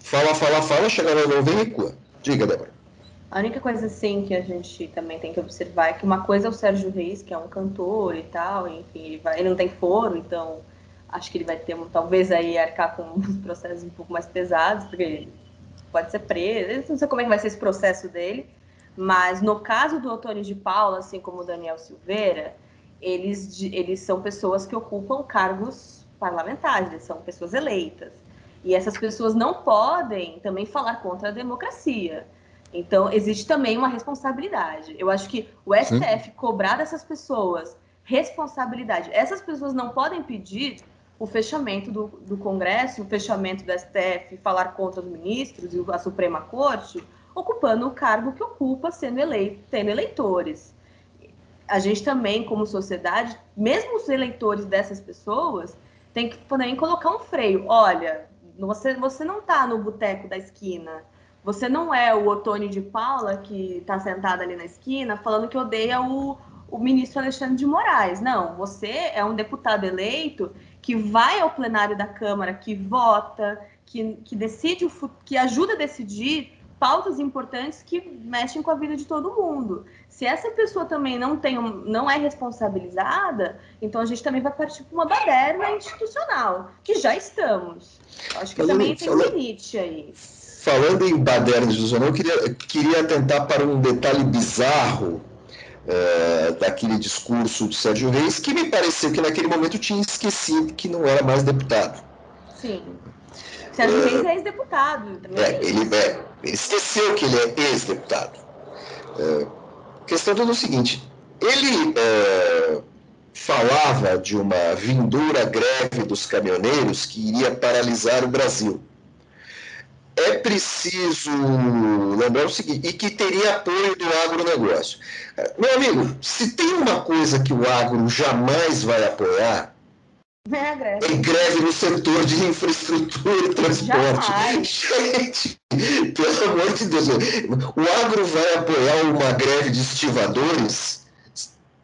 Fala, fala, fala, chega lá, não vem recua. Diga, Débora. A única coisa, assim, que a gente também tem que observar é que uma coisa é o Sérgio Reis, que é um cantor e tal, enfim, ele, vai, ele não tem foro, então acho que ele vai ter, talvez, aí arcar com uns processos um pouco mais pesados, porque ele pode ser preso, não sei como é que vai ser esse processo dele, mas no caso do Antônio de Paula, assim como o Daniel Silveira, eles, eles são pessoas que ocupam cargos parlamentares, são pessoas eleitas. E essas pessoas não podem também falar contra a democracia. Então, existe também uma responsabilidade. Eu acho que o STF Sim. cobrar dessas pessoas responsabilidade, essas pessoas não podem pedir o fechamento do, do Congresso, o fechamento do STF, falar contra os ministros e a Suprema Corte, ocupando o cargo que ocupa, sendo eleito, tendo eleitores. A gente também, como sociedade, mesmo os eleitores dessas pessoas, tem que também colocar um freio. Olha, você, você não está no boteco da esquina. Você não é o Otônio de Paula que está sentado ali na esquina falando que odeia o, o ministro Alexandre de Moraes. Não, você é um deputado eleito que vai ao plenário da Câmara, que vota, que, que decide, o, que ajuda a decidir pautas importantes que mexem com a vida de todo mundo. Se essa pessoa também não tem, não é responsabilizada, então a gente também vai partir para uma baderna institucional, que já estamos. Acho que falando, também tem falando, limite aí. Falando em baderna institucional, eu queria, queria atentar para um detalhe bizarro é, daquele discurso de Sérgio Reis, que me pareceu que naquele momento tinha esquecido que não era mais deputado. Sim. Sérgio uh, Reis é ex-deputado. É, ele, é, ele esqueceu que ele é ex-deputado. A questão é o seguinte: ele falava de uma vindoura greve dos caminhoneiros que iria paralisar o Brasil. É preciso lembrar o seguinte, e que teria apoio do agronegócio. Meu amigo, se tem uma coisa que o agro jamais vai apoiar, é greve. Greve no setor de infraestrutura e transporte. Jamais. Gente, pelo amor de Deus, o agro vai apoiar uma greve de estivadores?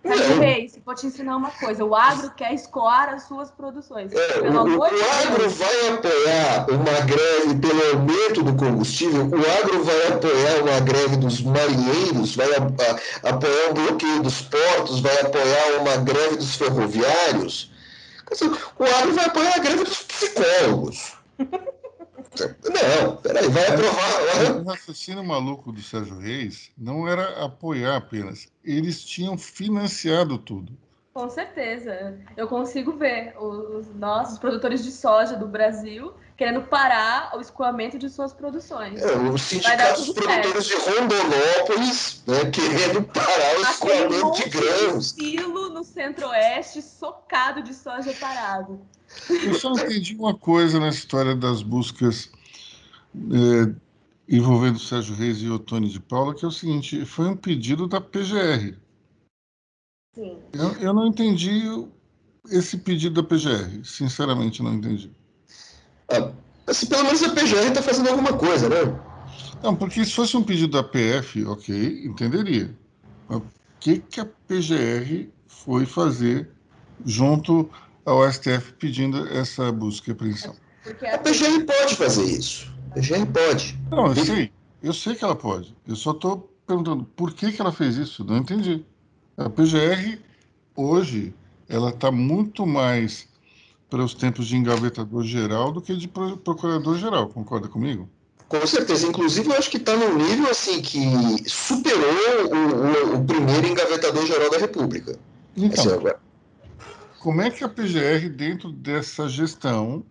Rei, se for te ensinar uma coisa, o agro quer escoar as suas produções. É, o, o agro vai apoiar uma greve pelo aumento do combustível, o agro vai apoiar uma greve dos marinheiros, vai a, a, apoiar um bloqueio dos portos, vai apoiar uma greve dos ferroviários. O agro vai apoiar a greve dos psicólogos. Não, peraí, vai aprovar. O raciocínio maluco do Sérgio Reis não era apoiar apenas, eles tinham financiado tudo. Com certeza. Eu consigo ver os nossos produtores de soja do Brasil querendo parar o escoamento de suas produções. É, os sindicatos dos produtores certo. de Rondonópolis né, querendo parar o escoamento de grãos. Aquilo no centro-oeste socado de soja parado. Eu só entendi uma coisa na história das buscas é, envolvendo Sérgio Reis e Otônio de Paula, que é o seguinte, foi um pedido da PGR. Sim. Eu, eu não entendi esse pedido da PGR, sinceramente não entendi. Ah, assim, pelo menos a PGR está fazendo alguma coisa, né? Não, porque se fosse um pedido da PF, ok, entenderia. Mas o que, que a PGR foi fazer junto ao STF pedindo essa busca e apreensão? A PGR pode fazer isso. A PGR pode. Não, eu sei. Eu sei que ela pode. Eu só estou perguntando por que, que ela fez isso. Não entendi. A PGR, hoje, ela está muito mais para os tempos de engavetador geral do que de procurador geral, concorda comigo? Com certeza, inclusive eu acho que está num nível assim que superou o, o, o, primeiro engavetador geral da República. Então, assim, agora... como é que a PGR, dentro dessa gestão,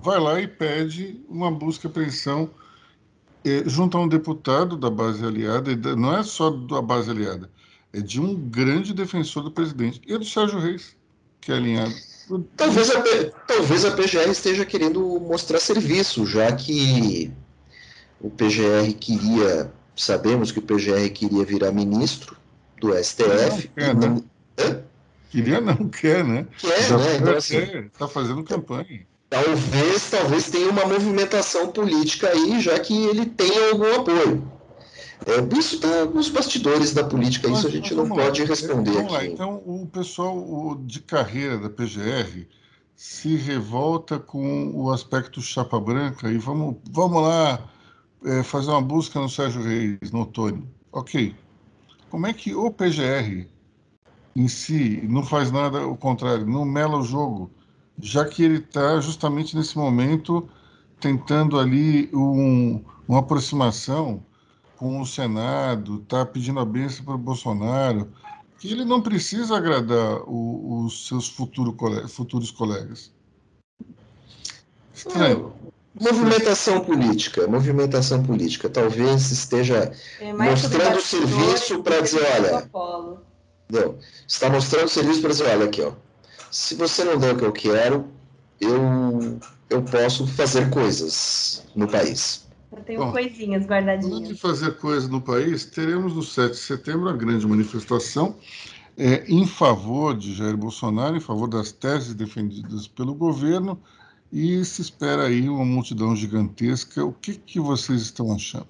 vai lá e pede uma busca e apreensão eh, junto a um deputado da base aliada, não é só da base aliada, é de um grande defensor do presidente, e é do Sérgio Reis, que é alinhado Talvez a, talvez a PGR esteja querendo mostrar serviço, já que o PGR queria, sabemos que o PGR queria virar ministro do STF. Não não, né? Queria não, quer, né? Quer, Já né? Então, assim, está fazendo campanha. Talvez, talvez tenha uma movimentação política aí, já que ele tem algum apoio. É, isso está nos bastidores da política, isso a gente não pode responder vamos aqui. Lá. Então, o pessoal de carreira da PGR se revolta com o aspecto chapa branca e vamos, vamos lá é, fazer uma busca no Sérgio Reis, no Otônio. Ok. Como é que o PGR em si não faz nada o contrário, não mela o jogo, já que ele está justamente nesse momento tentando ali um, uma aproximação com o Senado, está pedindo a bênção para o Bolsonaro, que ele não precisa agradar o, os seus futuro futuros colegas. Estranho. movimentação política, movimentação política. Talvez esteja mostrando serviço para dizer, olha, não, está mostrando serviço para dizer, olha aqui, ó, se você não der o que eu quero, eu, eu posso fazer coisas no país. Eu tenho Bom, coisinhas guardadinhas. Além de fazer coisas no país, teremos no 7 de setembro a grande manifestação é, em favor de Jair Bolsonaro, em favor das teses defendidas pelo governo, e se espera aí uma multidão gigantesca. O que, que vocês estão achando?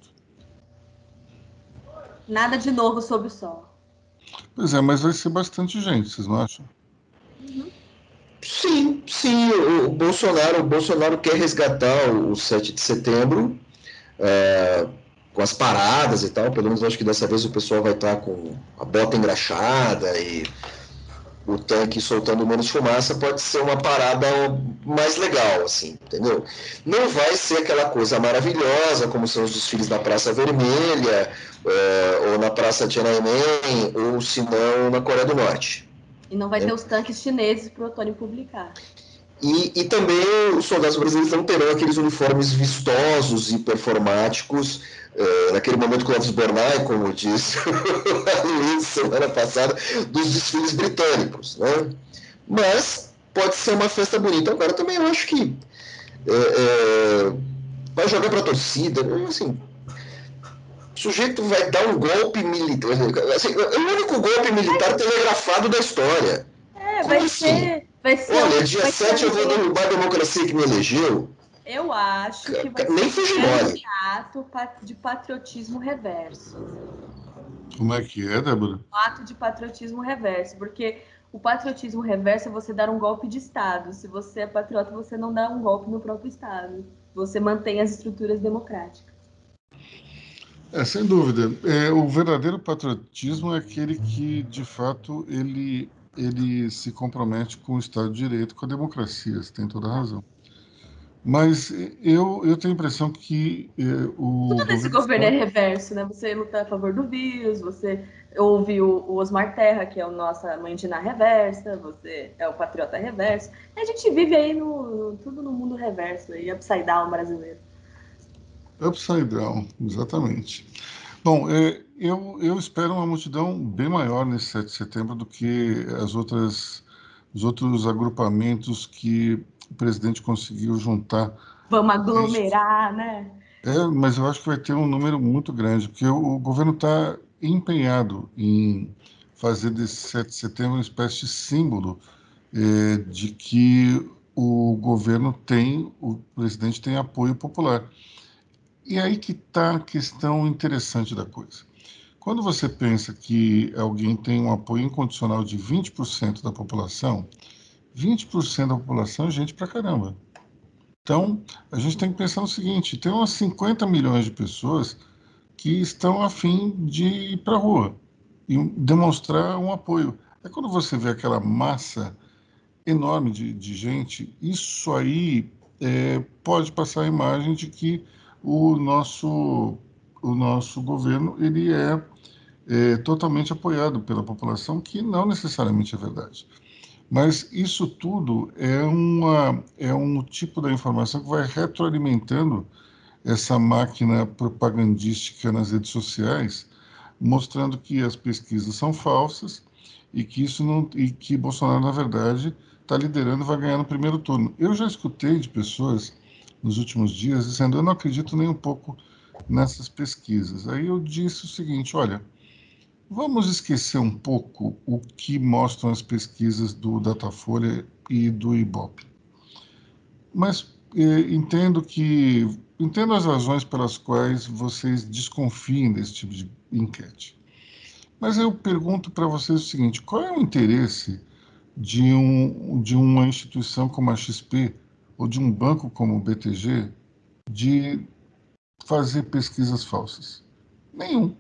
Nada de novo sob o sol. Pois é, mas vai ser bastante gente, vocês não acham? Sim, sim. O, Bolsonaro, o Bolsonaro quer resgatar o 7 de setembro é, com as paradas e tal. Pelo menos acho que dessa vez o pessoal vai estar com a bota engraxada e o tanque soltando menos fumaça pode ser uma parada mais legal, assim, entendeu? Não vai ser aquela coisa maravilhosa como são os desfiles na Praça Vermelha, é, ou na Praça Tiananmen, ou se não na Coreia do Norte. E não vai é. ter os tanques chineses para o Otônio publicar. E, e também os soldados brasileiros não terão aqueles uniformes vistosos e performáticos é, naquele momento Clóvis Bornai, como disse a Luiz semana passada, dos desfiles britânicos. Né? Mas pode ser uma festa bonita. Agora também eu acho que é, é, vai jogar para a torcida. Assim, o sujeito vai dar um golpe militar. Assim, é o único golpe militar telegrafado da história. É, vai assim? ser, vai ser. Olha, dia 7 eu vou derrubar a democracia que me elegeu. Eu acho que vai Nem ser um ato de patriotismo reverso. Como é que é, Débora? Um ato de patriotismo reverso, porque o patriotismo reverso é você dar um golpe de Estado. Se você é patriota, você não dá um golpe no próprio Estado. Você mantém as estruturas democráticas. É, sem dúvida. É, o verdadeiro patriotismo é aquele que, de fato, ele, ele se compromete com o Estado de Direito, com a democracia. Você tem toda a razão. Mas eu, eu tenho a impressão que eh, o. Tudo desse governo é reverso, né? Você luta a favor do vírus, você ouve o, o Osmar Terra, que é o nossa mãe de na reversa, você é o patriota reverso. A gente vive aí no, tudo no mundo reverso, aí, upside down brasileiro. Upside down, exatamente. Bom, é, eu, eu espero uma multidão bem maior nesse 7 de setembro do que as outras, os outros agrupamentos que o presidente conseguiu juntar. Vamos aglomerar, né? É, mas eu acho que vai ter um número muito grande, porque o, o governo está empenhado em fazer desse 7 de setembro uma espécie de símbolo é, de que o governo tem, o presidente tem apoio popular. E aí que está a questão interessante da coisa. Quando você pensa que alguém tem um apoio incondicional de 20% da população, 20% da população é gente pra caramba. Então, a gente tem que pensar no seguinte: tem umas 50 milhões de pessoas que estão afim de ir para a rua e demonstrar um apoio. É quando você vê aquela massa enorme de, de gente, isso aí é, pode passar a imagem de que o nosso, o nosso governo ele é, é totalmente apoiado pela população, que não necessariamente é verdade. Mas isso tudo é, uma, é um tipo da informação que vai retroalimentando essa máquina propagandística nas redes sociais, mostrando que as pesquisas são falsas e que isso não e que Bolsonaro na verdade está liderando e vai ganhar no primeiro turno. Eu já escutei de pessoas nos últimos dias dizendo eu não acredito nem um pouco nessas pesquisas. Aí eu disse o seguinte, olha, Vamos esquecer um pouco o que mostram as pesquisas do Datafolha e do Ibope. Mas eh, entendo que entendo as razões pelas quais vocês desconfiem desse tipo de enquete. Mas eu pergunto para vocês o seguinte: qual é o interesse de, um, de uma instituição como a XP ou de um banco como o BTG de fazer pesquisas falsas? Nenhum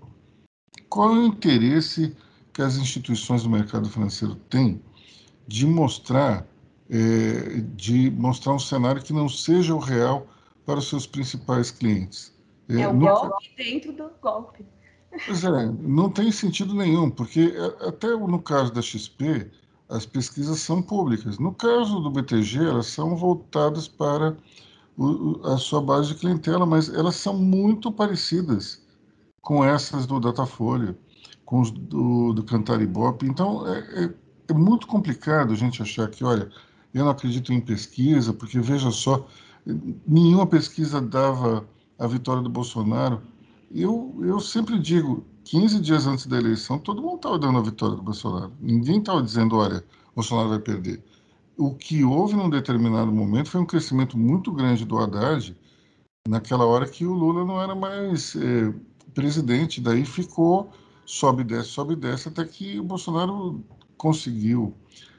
qual é o interesse que as instituições do mercado financeiro têm de mostrar, é, de mostrar um cenário que não seja o real para os seus principais clientes? É, é o golpe dentro do golpe. Pois é, não tem sentido nenhum, porque é, até no caso da XP, as pesquisas são públicas. No caso do BTG, elas são voltadas para o, a sua base de clientela, mas elas são muito parecidas com essas do Datafolha, com os do, do Cantar Ibope. Então, é, é, é, muito complicado a gente achar que, olha, eu não acredito em pesquisa, porque veja só, nenhuma pesquisa dava a vitória do Bolsonaro. Eu, eu sempre digo, 15 dias antes da eleição, todo mundo estava dando a vitória do Bolsonaro. Ninguém estava dizendo, olha, Bolsonaro vai perder. O que houve num determinado momento foi um crescimento muito grande do Haddad, naquela hora que o Lula não era mais é, presidente, daí ficou sobe e desce, sobe e desce, até que o Bolsonaro conseguiu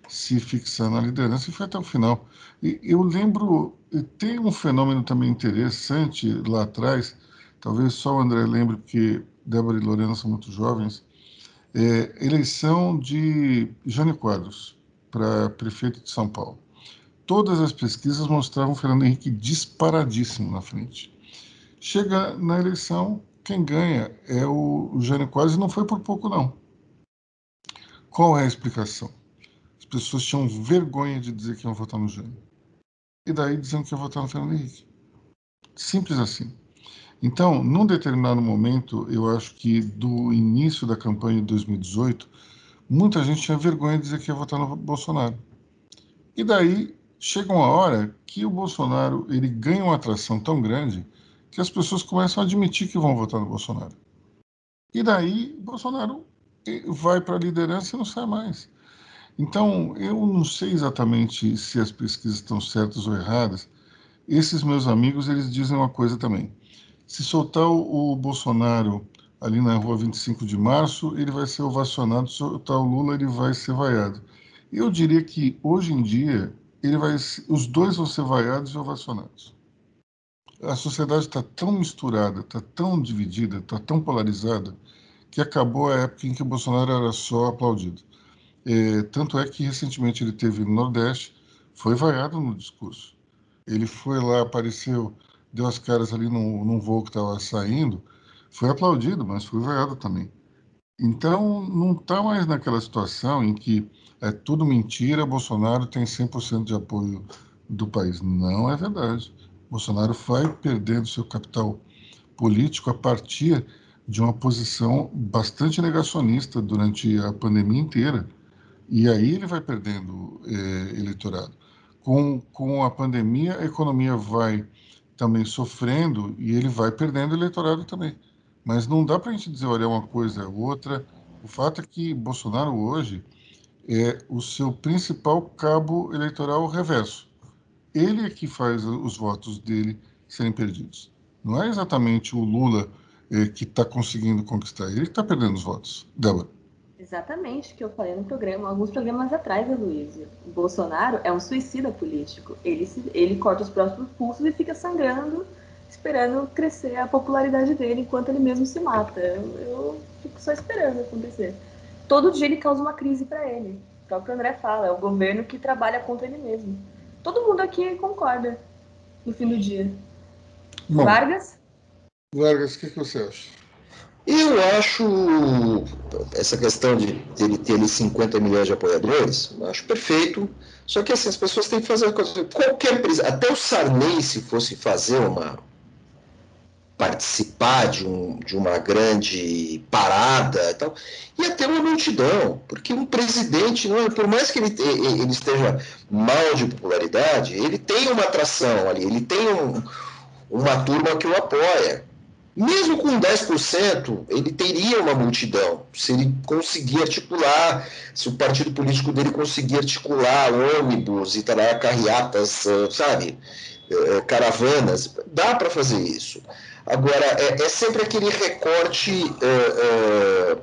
se fixar na liderança e foi até o final. E eu lembro, tem um fenômeno também interessante lá atrás, talvez só o André lembre, porque Débora e Lorena são muito jovens, é, eleição de Jânio Quadros para prefeito de São Paulo. Todas as pesquisas mostravam o Fernando Henrique disparadíssimo na frente. Chega na eleição, quem ganha é o Jânio Quadros e não foi por pouco, não. Qual é a explicação? As pessoas tinham vergonha de dizer que iam votar no Jânio. E daí dizendo que iam votar no Fernando Henrique. Simples assim. Então, num determinado momento, eu acho que do início da campanha de 2018, muita gente tinha vergonha de dizer que ia votar no Bolsonaro. E daí chega uma hora que o Bolsonaro ele ganha uma atração tão grande que as pessoas começam a admitir que vão votar no Bolsonaro. E daí Bolsonaro vai para a liderança e não sai mais. Então, eu não sei exatamente se as pesquisas estão certas ou erradas. Esses meus amigos, eles dizem uma coisa também. Se soltar o, Bolsonaro ali na rua 25 de março, ele vai ser ovacionado. Se soltar o Lula, ele vai ser vaiado. Eu diria que, hoje em dia, ele vai, os dois vão ser vaiados e ovacionados. A sociedade está tão misturada, está tão dividida, está tão polarizada, que acabou a época em que o Bolsonaro era só aplaudido. É, tanto é que recentemente ele teve no Nordeste, foi vaiado no discurso. Ele foi lá, apareceu, deu as caras ali num, num voo que estava saindo, foi aplaudido, mas foi vaiado também. Então, não está mais naquela situação em que é tudo mentira, Bolsonaro tem 100% de apoio do país. Não é verdade. Bolsonaro vai perdendo seu capital político a partir de uma posição bastante negacionista durante a pandemia inteira. E aí ele vai perdendo é, eleitorado. Com, com a pandemia, a economia vai também sofrendo e ele vai perdendo eleitorado também. Mas não dá para a gente dizer, olha, uma coisa é outra. O fato é que Bolsonaro hoje é o seu principal cabo eleitoral reverso. Ele é que faz os votos dele serem perdidos. Não é exatamente o Lula é, que está conseguindo conquistar. Ele está perdendo os votos. Débora. Exatamente, que eu falei no programa, alguns programas atrás, Luiz. O Bolsonaro é um suicida político. Ele, se, ele corta os próprios pulsos e fica sangrando, esperando crescer a popularidade dele enquanto ele mesmo se mata. Eu, eu fico só esperando acontecer. Todo dia ele causa uma crise para ele. O próprio André fala, é o governo que trabalha contra ele mesmo. Todo mundo aqui concorda no fim do dia. Bom, Vargas? Vargas, o que, que você acha? Eu acho essa questão de ele ter ali 50 milhões de apoiadores, eu acho perfeito. Só que assim, as pessoas têm que fazer coisa. Qualquer até o Sarney, se fosse fazer uma participar de, um, de uma grande parada e tal, ia ter uma multidão, porque um presidente, não, é, por mais que ele, ele esteja mal de popularidade, ele tem uma atração ali, ele tem um, uma turma que o apoia. Mesmo com 10%, ele teria uma multidão, se ele conseguir articular, se o partido político dele conseguir articular ônibus e carreatas, sabe, eh, caravanas, dá para fazer isso. Agora, é, é sempre aquele recorte, é, é,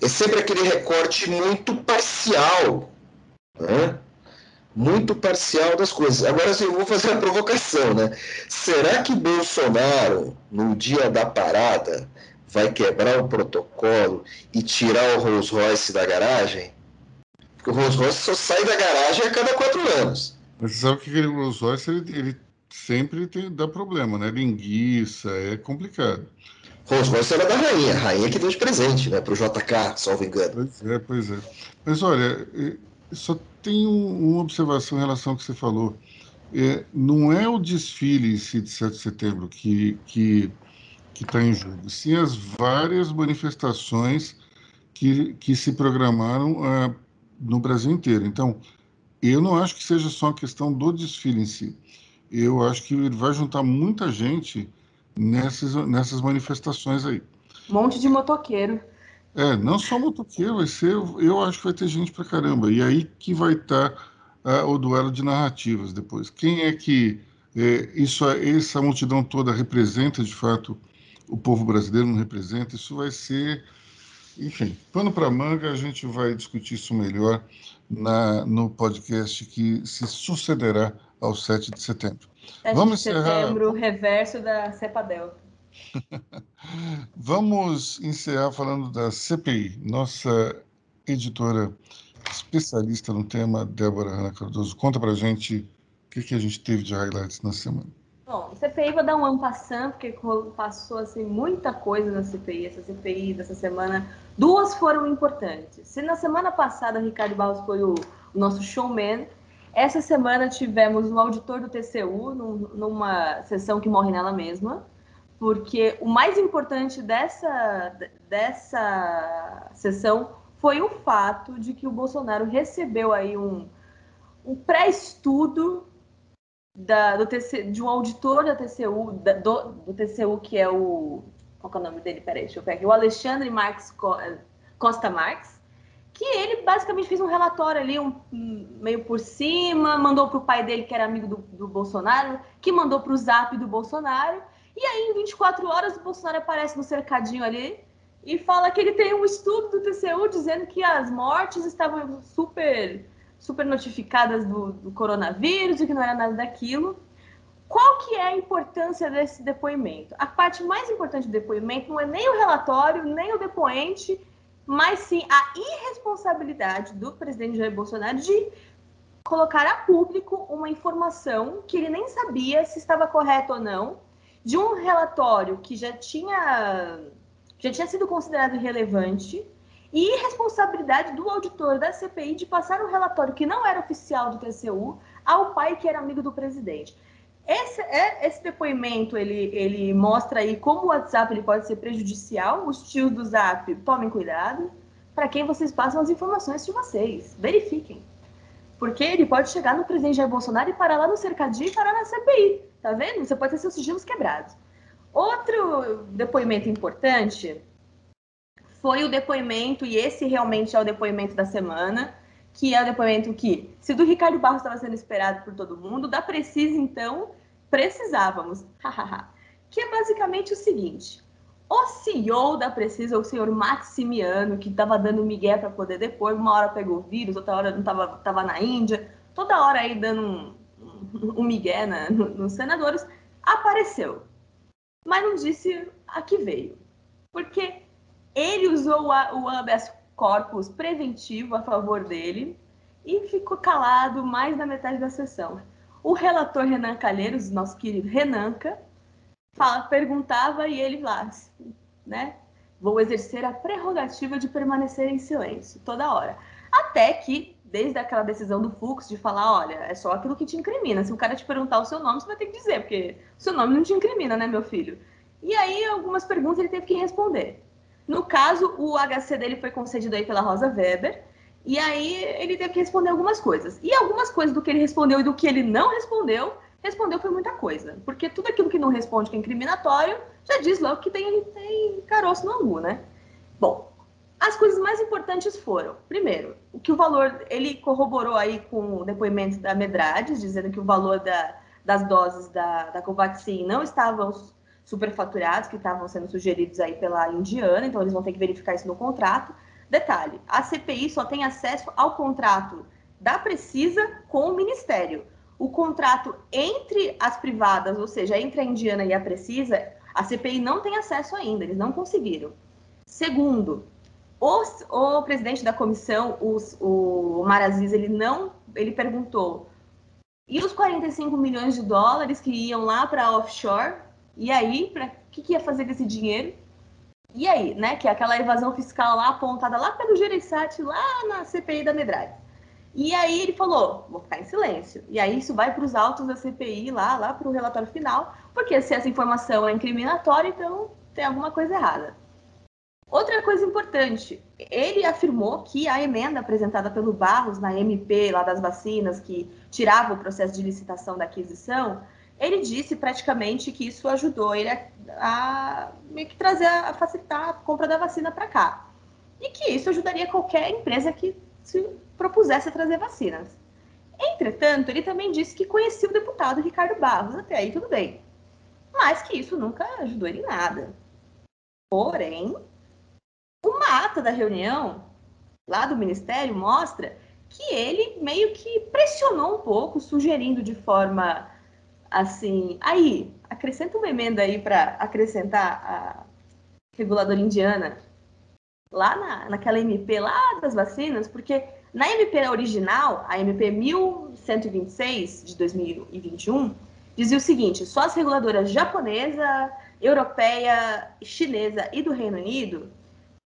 é sempre aquele recorte muito parcial, né? muito parcial das coisas. Agora, assim, eu vou fazer uma provocação, né? Será que Bolsonaro, no dia da parada, vai quebrar o protocolo e tirar o Rolls Royce da garagem? Porque o Rolls Royce só sai da garagem a cada quatro anos. Mas sabe que aquele Rolls Royce, ele, ele sempre tem, dá problema, né? Linguiça, é complicado. Rolls Royce era da rainha, a rainha que deu de presente, né? Para o JK, salvo engano. Pois é, pois é. Mas olha, só tenho uma observação em relação ao que você falou. É, não é o desfile em si de 7 de setembro que que que está em jogo, sim as várias manifestações que, que se programaram uh, no Brasil inteiro. Então, eu não acho que seja só uma questão do desfile em si. Eu acho que ele vai juntar muita gente nessas, nessas manifestações aí. Um monte de motoqueiro. É, não só motoqueiro, vai ser. Eu acho que vai ter gente pra caramba. E aí que vai estar tá, uh, o duelo de narrativas depois. Quem é que é, isso, essa multidão toda representa de fato o povo brasileiro? Não representa? Isso vai ser. Enfim, pano para manga, a gente vai discutir isso melhor na, no podcast que se sucederá ao 7 de setembro. 7 Vamos de encerrar... setembro, reverso da cepa delta. Vamos encerrar falando da CPI. Nossa editora especialista no tema, Débora Ana Cardoso, conta pra gente o que, que a gente teve de highlights na semana. Bom, CPI vou dar um ano passando, porque passou assim, muita coisa na CPI, essa CPI dessa semana. Duas foram importantes. Se na semana passada o Ricardo Barros foi o nosso showman, essa semana tivemos o auditor do TCU num, numa sessão que morre nela mesma porque o mais importante dessa, dessa sessão foi o fato de que o Bolsonaro recebeu aí um, um pré-estudo da, do de um auditor da TCU, da, do, do, TCU, que é o. Qual é o nome dele? Peraí, deixa eu pegar aqui. O Alexandre Marques Costa Marques, que ele basicamente fez um relatório ali, um, meio por cima, mandou para o pai dele, que era amigo do, do Bolsonaro, que mandou para o zap do Bolsonaro e aí, em 24 horas, o Bolsonaro aparece no cercadinho ali e fala que ele tem um estudo do TCU dizendo que as mortes estavam super, super notificadas do, do coronavírus e que não era nada daquilo. Qual que é a importância desse depoimento? A parte mais importante do depoimento não é nem o relatório, nem o depoente, mas sim a irresponsabilidade do presidente Jair Bolsonaro de colocar a público uma informação que ele nem sabia se estava correta ou não, de um relatório que já tinha, já tinha sido considerado irrelevante e responsabilidade do auditor da CPI de passar um relatório que não era oficial do TCU ao pai que era amigo do presidente. Esse, é, esse depoimento ele, ele mostra aí como o WhatsApp ele pode ser prejudicial. Os tios do Zap, tomem cuidado. Para quem vocês passam as informações de vocês, verifiquem. Porque ele pode chegar no presidente Jair Bolsonaro e parar lá no cercadinho e parar na CPI. Tá vendo? Você pode ter seus sigilos quebrados. Outro depoimento importante foi o depoimento, e esse realmente é o depoimento da semana, que é o depoimento que, se do Ricardo Barros estava sendo esperado por todo mundo, da Precisa, então, precisávamos. que é basicamente o seguinte: o CEO da Precisa, o senhor Maximiano, que estava dando migué para poder depor, uma hora pegou o vírus, outra hora não estava tava na Índia, toda hora aí dando um, Miguel né, nos senadores, apareceu. Mas não disse a que veio. Porque ele usou o habeas corpus preventivo a favor dele e ficou calado mais da metade da sessão. O relator Renan Calheiros, nosso querido Renanca, fala, perguntava e ele lá, né? Vou exercer a prerrogativa de permanecer em silêncio toda hora. Até que desde aquela decisão do Fux de falar, olha, é só aquilo que te incrimina. Se o cara te perguntar o seu nome, você vai ter que dizer, porque o seu nome não te incrimina, né, meu filho? E aí, algumas perguntas ele teve que responder. No caso, o HC dele foi concedido aí pela Rosa Weber, e aí ele teve que responder algumas coisas. E algumas coisas do que ele respondeu e do que ele não respondeu, respondeu foi muita coisa. Porque tudo aquilo que não responde que é incriminatório, já diz logo que tem, tem caroço no angu, né? Bom, as coisas mais importantes foram, primeiro, o que o valor, ele corroborou aí com o depoimento da Medrades, dizendo que o valor da, das doses da, da Covaxin não estavam superfaturados, que estavam sendo sugeridos aí pela Indiana, então eles vão ter que verificar isso no contrato. Detalhe, a CPI só tem acesso ao contrato da Precisa com o Ministério. O contrato entre as privadas, ou seja, entre a Indiana e a Precisa, a CPI não tem acesso ainda, eles não conseguiram. Segundo, o, o presidente da comissão, os, o Maraziz, ele não, ele perguntou, e os 45 milhões de dólares que iam lá para offshore? E aí, para que, que ia fazer desse dinheiro? E aí, né? Que é aquela evasão fiscal lá apontada lá pelo Gereissati, lá na CPI da Medrade. E aí ele falou, vou ficar em silêncio. E aí isso vai para os autos da CPI lá, lá para o relatório final, porque se essa informação é incriminatória, então tem alguma coisa errada. Outra coisa importante, ele afirmou que a emenda apresentada pelo Barros na MP lá das vacinas, que tirava o processo de licitação da aquisição, ele disse praticamente que isso ajudou ele a, a meio que trazer, a facilitar a compra da vacina para cá. E que isso ajudaria qualquer empresa que se propusesse a trazer vacinas. Entretanto, ele também disse que conhecia o deputado Ricardo Barros, até aí tudo bem. Mas que isso nunca ajudou ele em nada. Porém, uma ata da reunião lá do Ministério mostra que ele meio que pressionou um pouco, sugerindo de forma assim, aí, acrescenta uma emenda aí para acrescentar a reguladora indiana lá na, naquela MP lá das vacinas, porque na MP original, a MP 1126 de 2021, dizia o seguinte: só as reguladoras japonesa, europeia, chinesa e do Reino Unido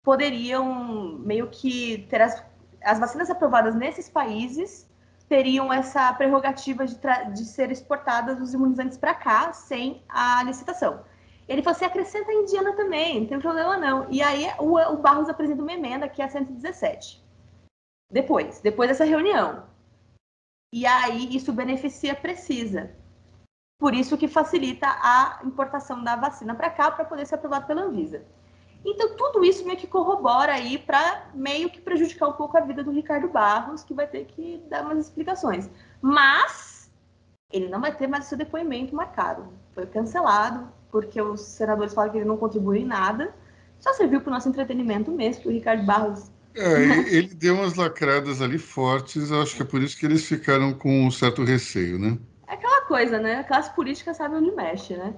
poderiam meio que ter as, as vacinas aprovadas nesses países teriam essa prerrogativa de, de ser exportadas os imunizantes para cá sem a licitação. Ele falou assim, acrescenta a indiana também, não tem problema não. E aí o, o Barros apresenta uma emenda que é a 117. Depois, depois dessa reunião. E aí isso beneficia Precisa. Por isso que facilita a importação da vacina para cá para poder ser aprovado pela Anvisa. Então, tudo isso meio que corrobora aí para meio que prejudicar um pouco a vida do Ricardo Barros, que vai ter que dar umas explicações. Mas ele não vai ter mais seu depoimento marcado. Foi cancelado, porque os senadores falaram que ele não contribui em nada. Só serviu para o nosso entretenimento mesmo, que o Ricardo Barros. É, ele, ele deu umas lacradas ali fortes, acho que é por isso que eles ficaram com um certo receio, né? É aquela coisa, né? A classe política sabe onde mexe, né?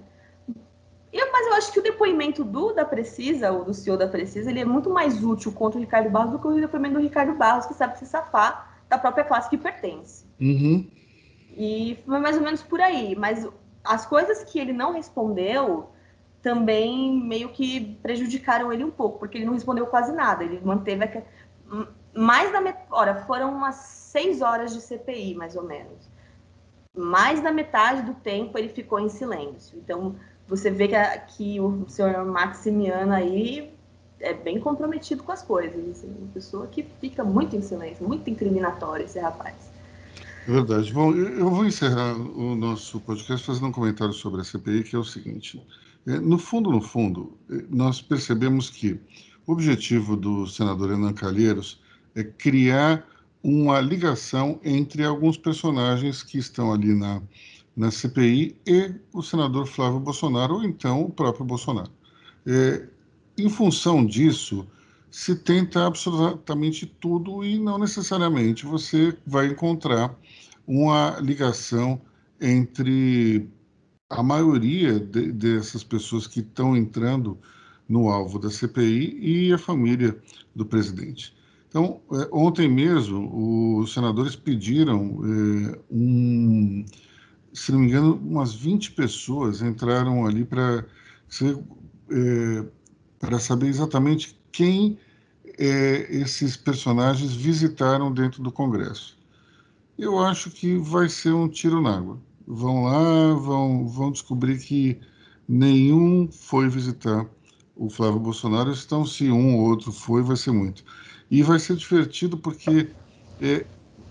Eu, mas eu acho que o depoimento do da Precisa, ou do CEO da Precisa, ele é muito mais útil contra o Ricardo Barros do que o depoimento do Ricardo Barros, que sabe se safar da própria classe que pertence. Uhum. E foi mais ou menos por aí. Mas as coisas que ele não respondeu também meio que prejudicaram ele um pouco, porque ele não respondeu quase nada. Ele manteve a... mais da metade. Ora, foram umas seis horas de CPI, mais ou menos. Mais da metade do tempo ele ficou em silêncio. Então, você vê que, a, que o senhor Maximiano aí é bem comprometido com as coisas. Assim, uma pessoa que fica muito em silêncio, muito incriminatório esse rapaz. Verdade. Bom, eu vou encerrar o nosso podcast fazendo um comentário sobre a CPI, que é o seguinte. É, no fundo, no fundo, é, nós percebemos que o objetivo do senador Renan Calheiros é criar uma ligação entre alguns personagens que estão ali na, na CPI e o senador Flávio Bolsonaro, ou então o próprio Bolsonaro. É, em função disso, se tenta absolutamente tudo e não necessariamente você vai encontrar uma ligação entre a maioria de, dessas pessoas que estão entrando no alvo da CPI e a família do presidente. Então, é, ontem mesmo, os senadores pediram é, um se não me engano, umas 20 pessoas entraram ali para é, para saber exatamente quem é, esses personagens visitaram dentro do Congresso. Eu acho que vai ser um tiro na água. Vão lá, vão, vão descobrir que nenhum foi visitar o Flávio Bolsonaro, então se um ou outro foi, vai ser muito. E vai ser divertido porque é,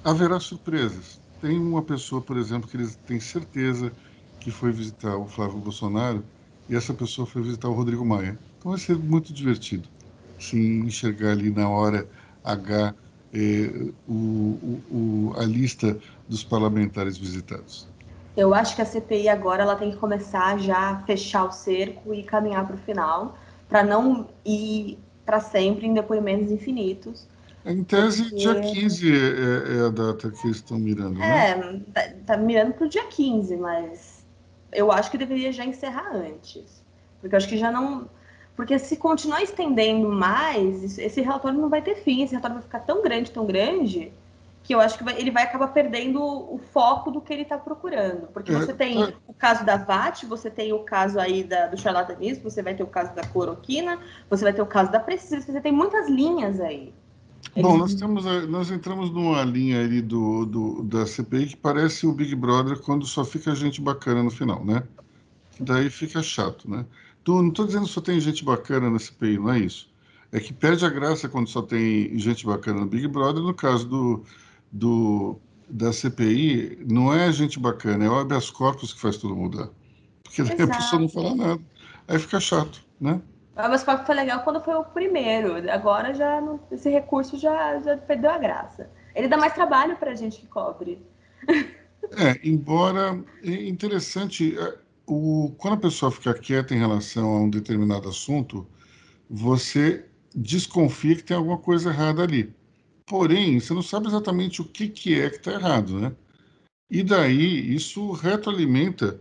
haverá surpresas tem uma pessoa, por exemplo, que eles têm certeza que foi visitar o Flávio Bolsonaro e essa pessoa foi visitar o Rodrigo Maia. Então vai ser muito divertido se enxergar ali na hora H eh, o, o, o, a lista dos parlamentares visitados. Eu acho que a CPI agora ela tem que começar já a fechar o cerco e caminhar para o final, para não ir para sempre em depoimentos infinitos, em tese, Porque... dia 15 é, é, é, a data que eles estão mirando, né? É, tá, tá mirando para o dia 15, mas eu acho que deveria já encerrar antes. Porque eu acho que já não. Porque se continuar estendendo mais, esse relatório não vai ter fim, esse relatório vai ficar tão grande, tão grande, que eu acho que vai, ele vai acabar perdendo o foco do que ele está procurando. Porque é, você tem é. o caso da VAT, você tem o caso aí da, do charlatanismo, você vai ter o caso da cloroquina, você vai ter o caso da precisa, você tem muitas linhas aí. Bom, nós, temos, nós entramos numa linha ali do, do, da CPI que parece o Big Brother quando só fica gente bacana no final, né? Daí fica chato, né? Tô, não estou dizendo que só tem gente bacana na CPI, não é isso. É que perde a graça quando só tem gente bacana no Big Brother. No caso do, do da CPI, não é gente bacana, é o habeas corpus que faz tudo mudar. Porque daí a pessoa não fala nada. Aí fica chato, né? O habeas corpus foi legal quando foi o primeiro. Agora já não, esse recurso já, já perdeu a graça. Ele dá mais trabalho para a gente que cobre. É, embora é interessante, é, o, quando a pessoa fica quieta em relação a um determinado assunto, você desconfia que tem alguma coisa errada ali. Porém, você não sabe exatamente o que, que é que está errado, né? E daí isso retroalimenta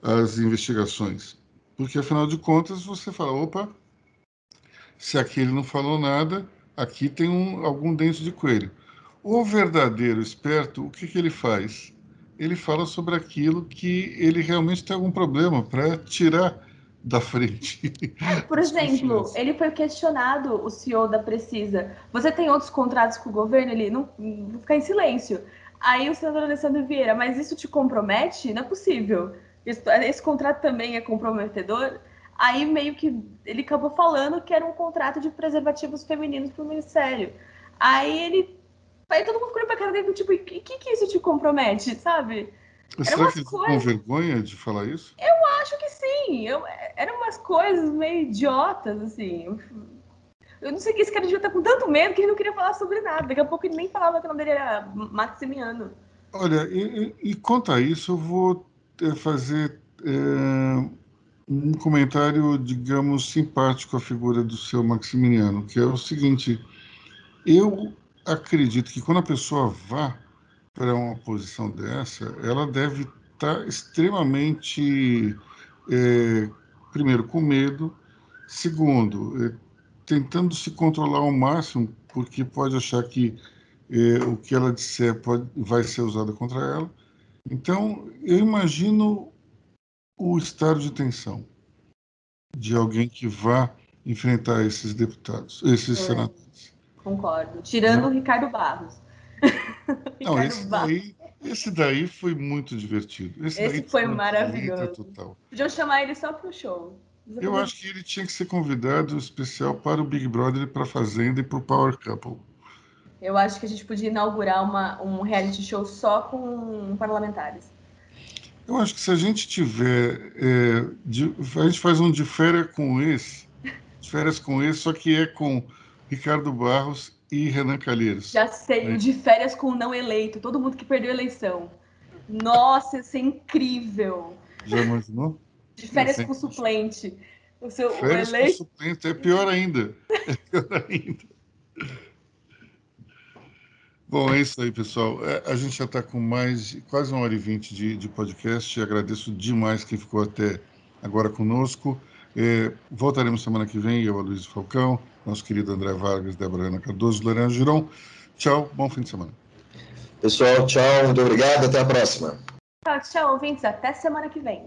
as investigações. Porque, afinal de contas, você fala, opa, se aquele não falou nada, aqui tem um, algum dente de coelho. O verdadeiro esperto, o que, que ele faz? Ele fala sobre aquilo que ele realmente tem algum problema para tirar da frente. Por exemplo, ele foi questionado, o CEO da Precisa. Você tem outros contratos com o governo? Ele não, não fica em silêncio. Aí o senador Alessandro Vieira, mas isso te compromete? Não é possível. Esse, esse contrato também é comprometedor? Aí meio que ele acabou falando que era um contrato de preservativos femininos para o Ministério. Aí ele Aí todo mundo ficou pra cara dele, tipo, o que, que isso te compromete, sabe? Será que coisas... com vergonha de falar isso? Eu acho que sim. Eu... Eram umas coisas meio idiotas, assim. Eu não sei que esse cara devia estar com tanto medo que ele não queria falar sobre nada. Daqui a pouco ele nem falava que o nome dele era Maximiano. Olha, e, e quanto a isso, eu vou fazer é, um comentário, digamos, simpático à figura do seu Maximiliano, que é o seguinte: eu acredito que quando a pessoa vá para uma posição dessa, ela deve estar extremamente, é, primeiro, com medo, segundo, é, tentando se controlar ao máximo, porque pode achar que é, o que ela disser pode, vai ser usado contra ela. Então, eu imagino o estado de tensão de alguém que vá enfrentar esses deputados, esses é. senadores. Concordo. Tirando não. o Ricardo Barros. Não, Ricardo esse, Barros. Daí, esse daí foi muito divertido. Esse, esse foi maravilhoso. Total. Podiam chamar ele só para o show. Eu acho que ele tinha que ser convidado especial para o Big Brother, para a Fazenda e para o Power Couple. Eu acho que a gente podia inaugurar uma, um reality show só com parlamentares. Eu acho que se a gente tiver. É, de, a gente faz um de férias com esse, de férias com esse, só que é com Ricardo Barros e Renan Calheiros. Já sei, né? de férias com o não eleito, todo mundo que perdeu a eleição. Nossa, isso é incrível. Já imaginou? De férias com suplente. O seu férias o eleito... com suplente é pior ainda. É pior ainda. Bom, é isso aí, pessoal. É, a gente já está com mais quase uma hora e vinte de, de podcast. Agradeço demais quem ficou até agora conosco. É, voltaremos semana que vem, eu, a Luiz Falcão, nosso querido André Vargas, Débora Ana Cardoso, Lorena Giron. Tchau, bom fim de semana. Pessoal, tchau, muito obrigado, até a próxima. Tchau, tchau, ouvintes, até semana que vem.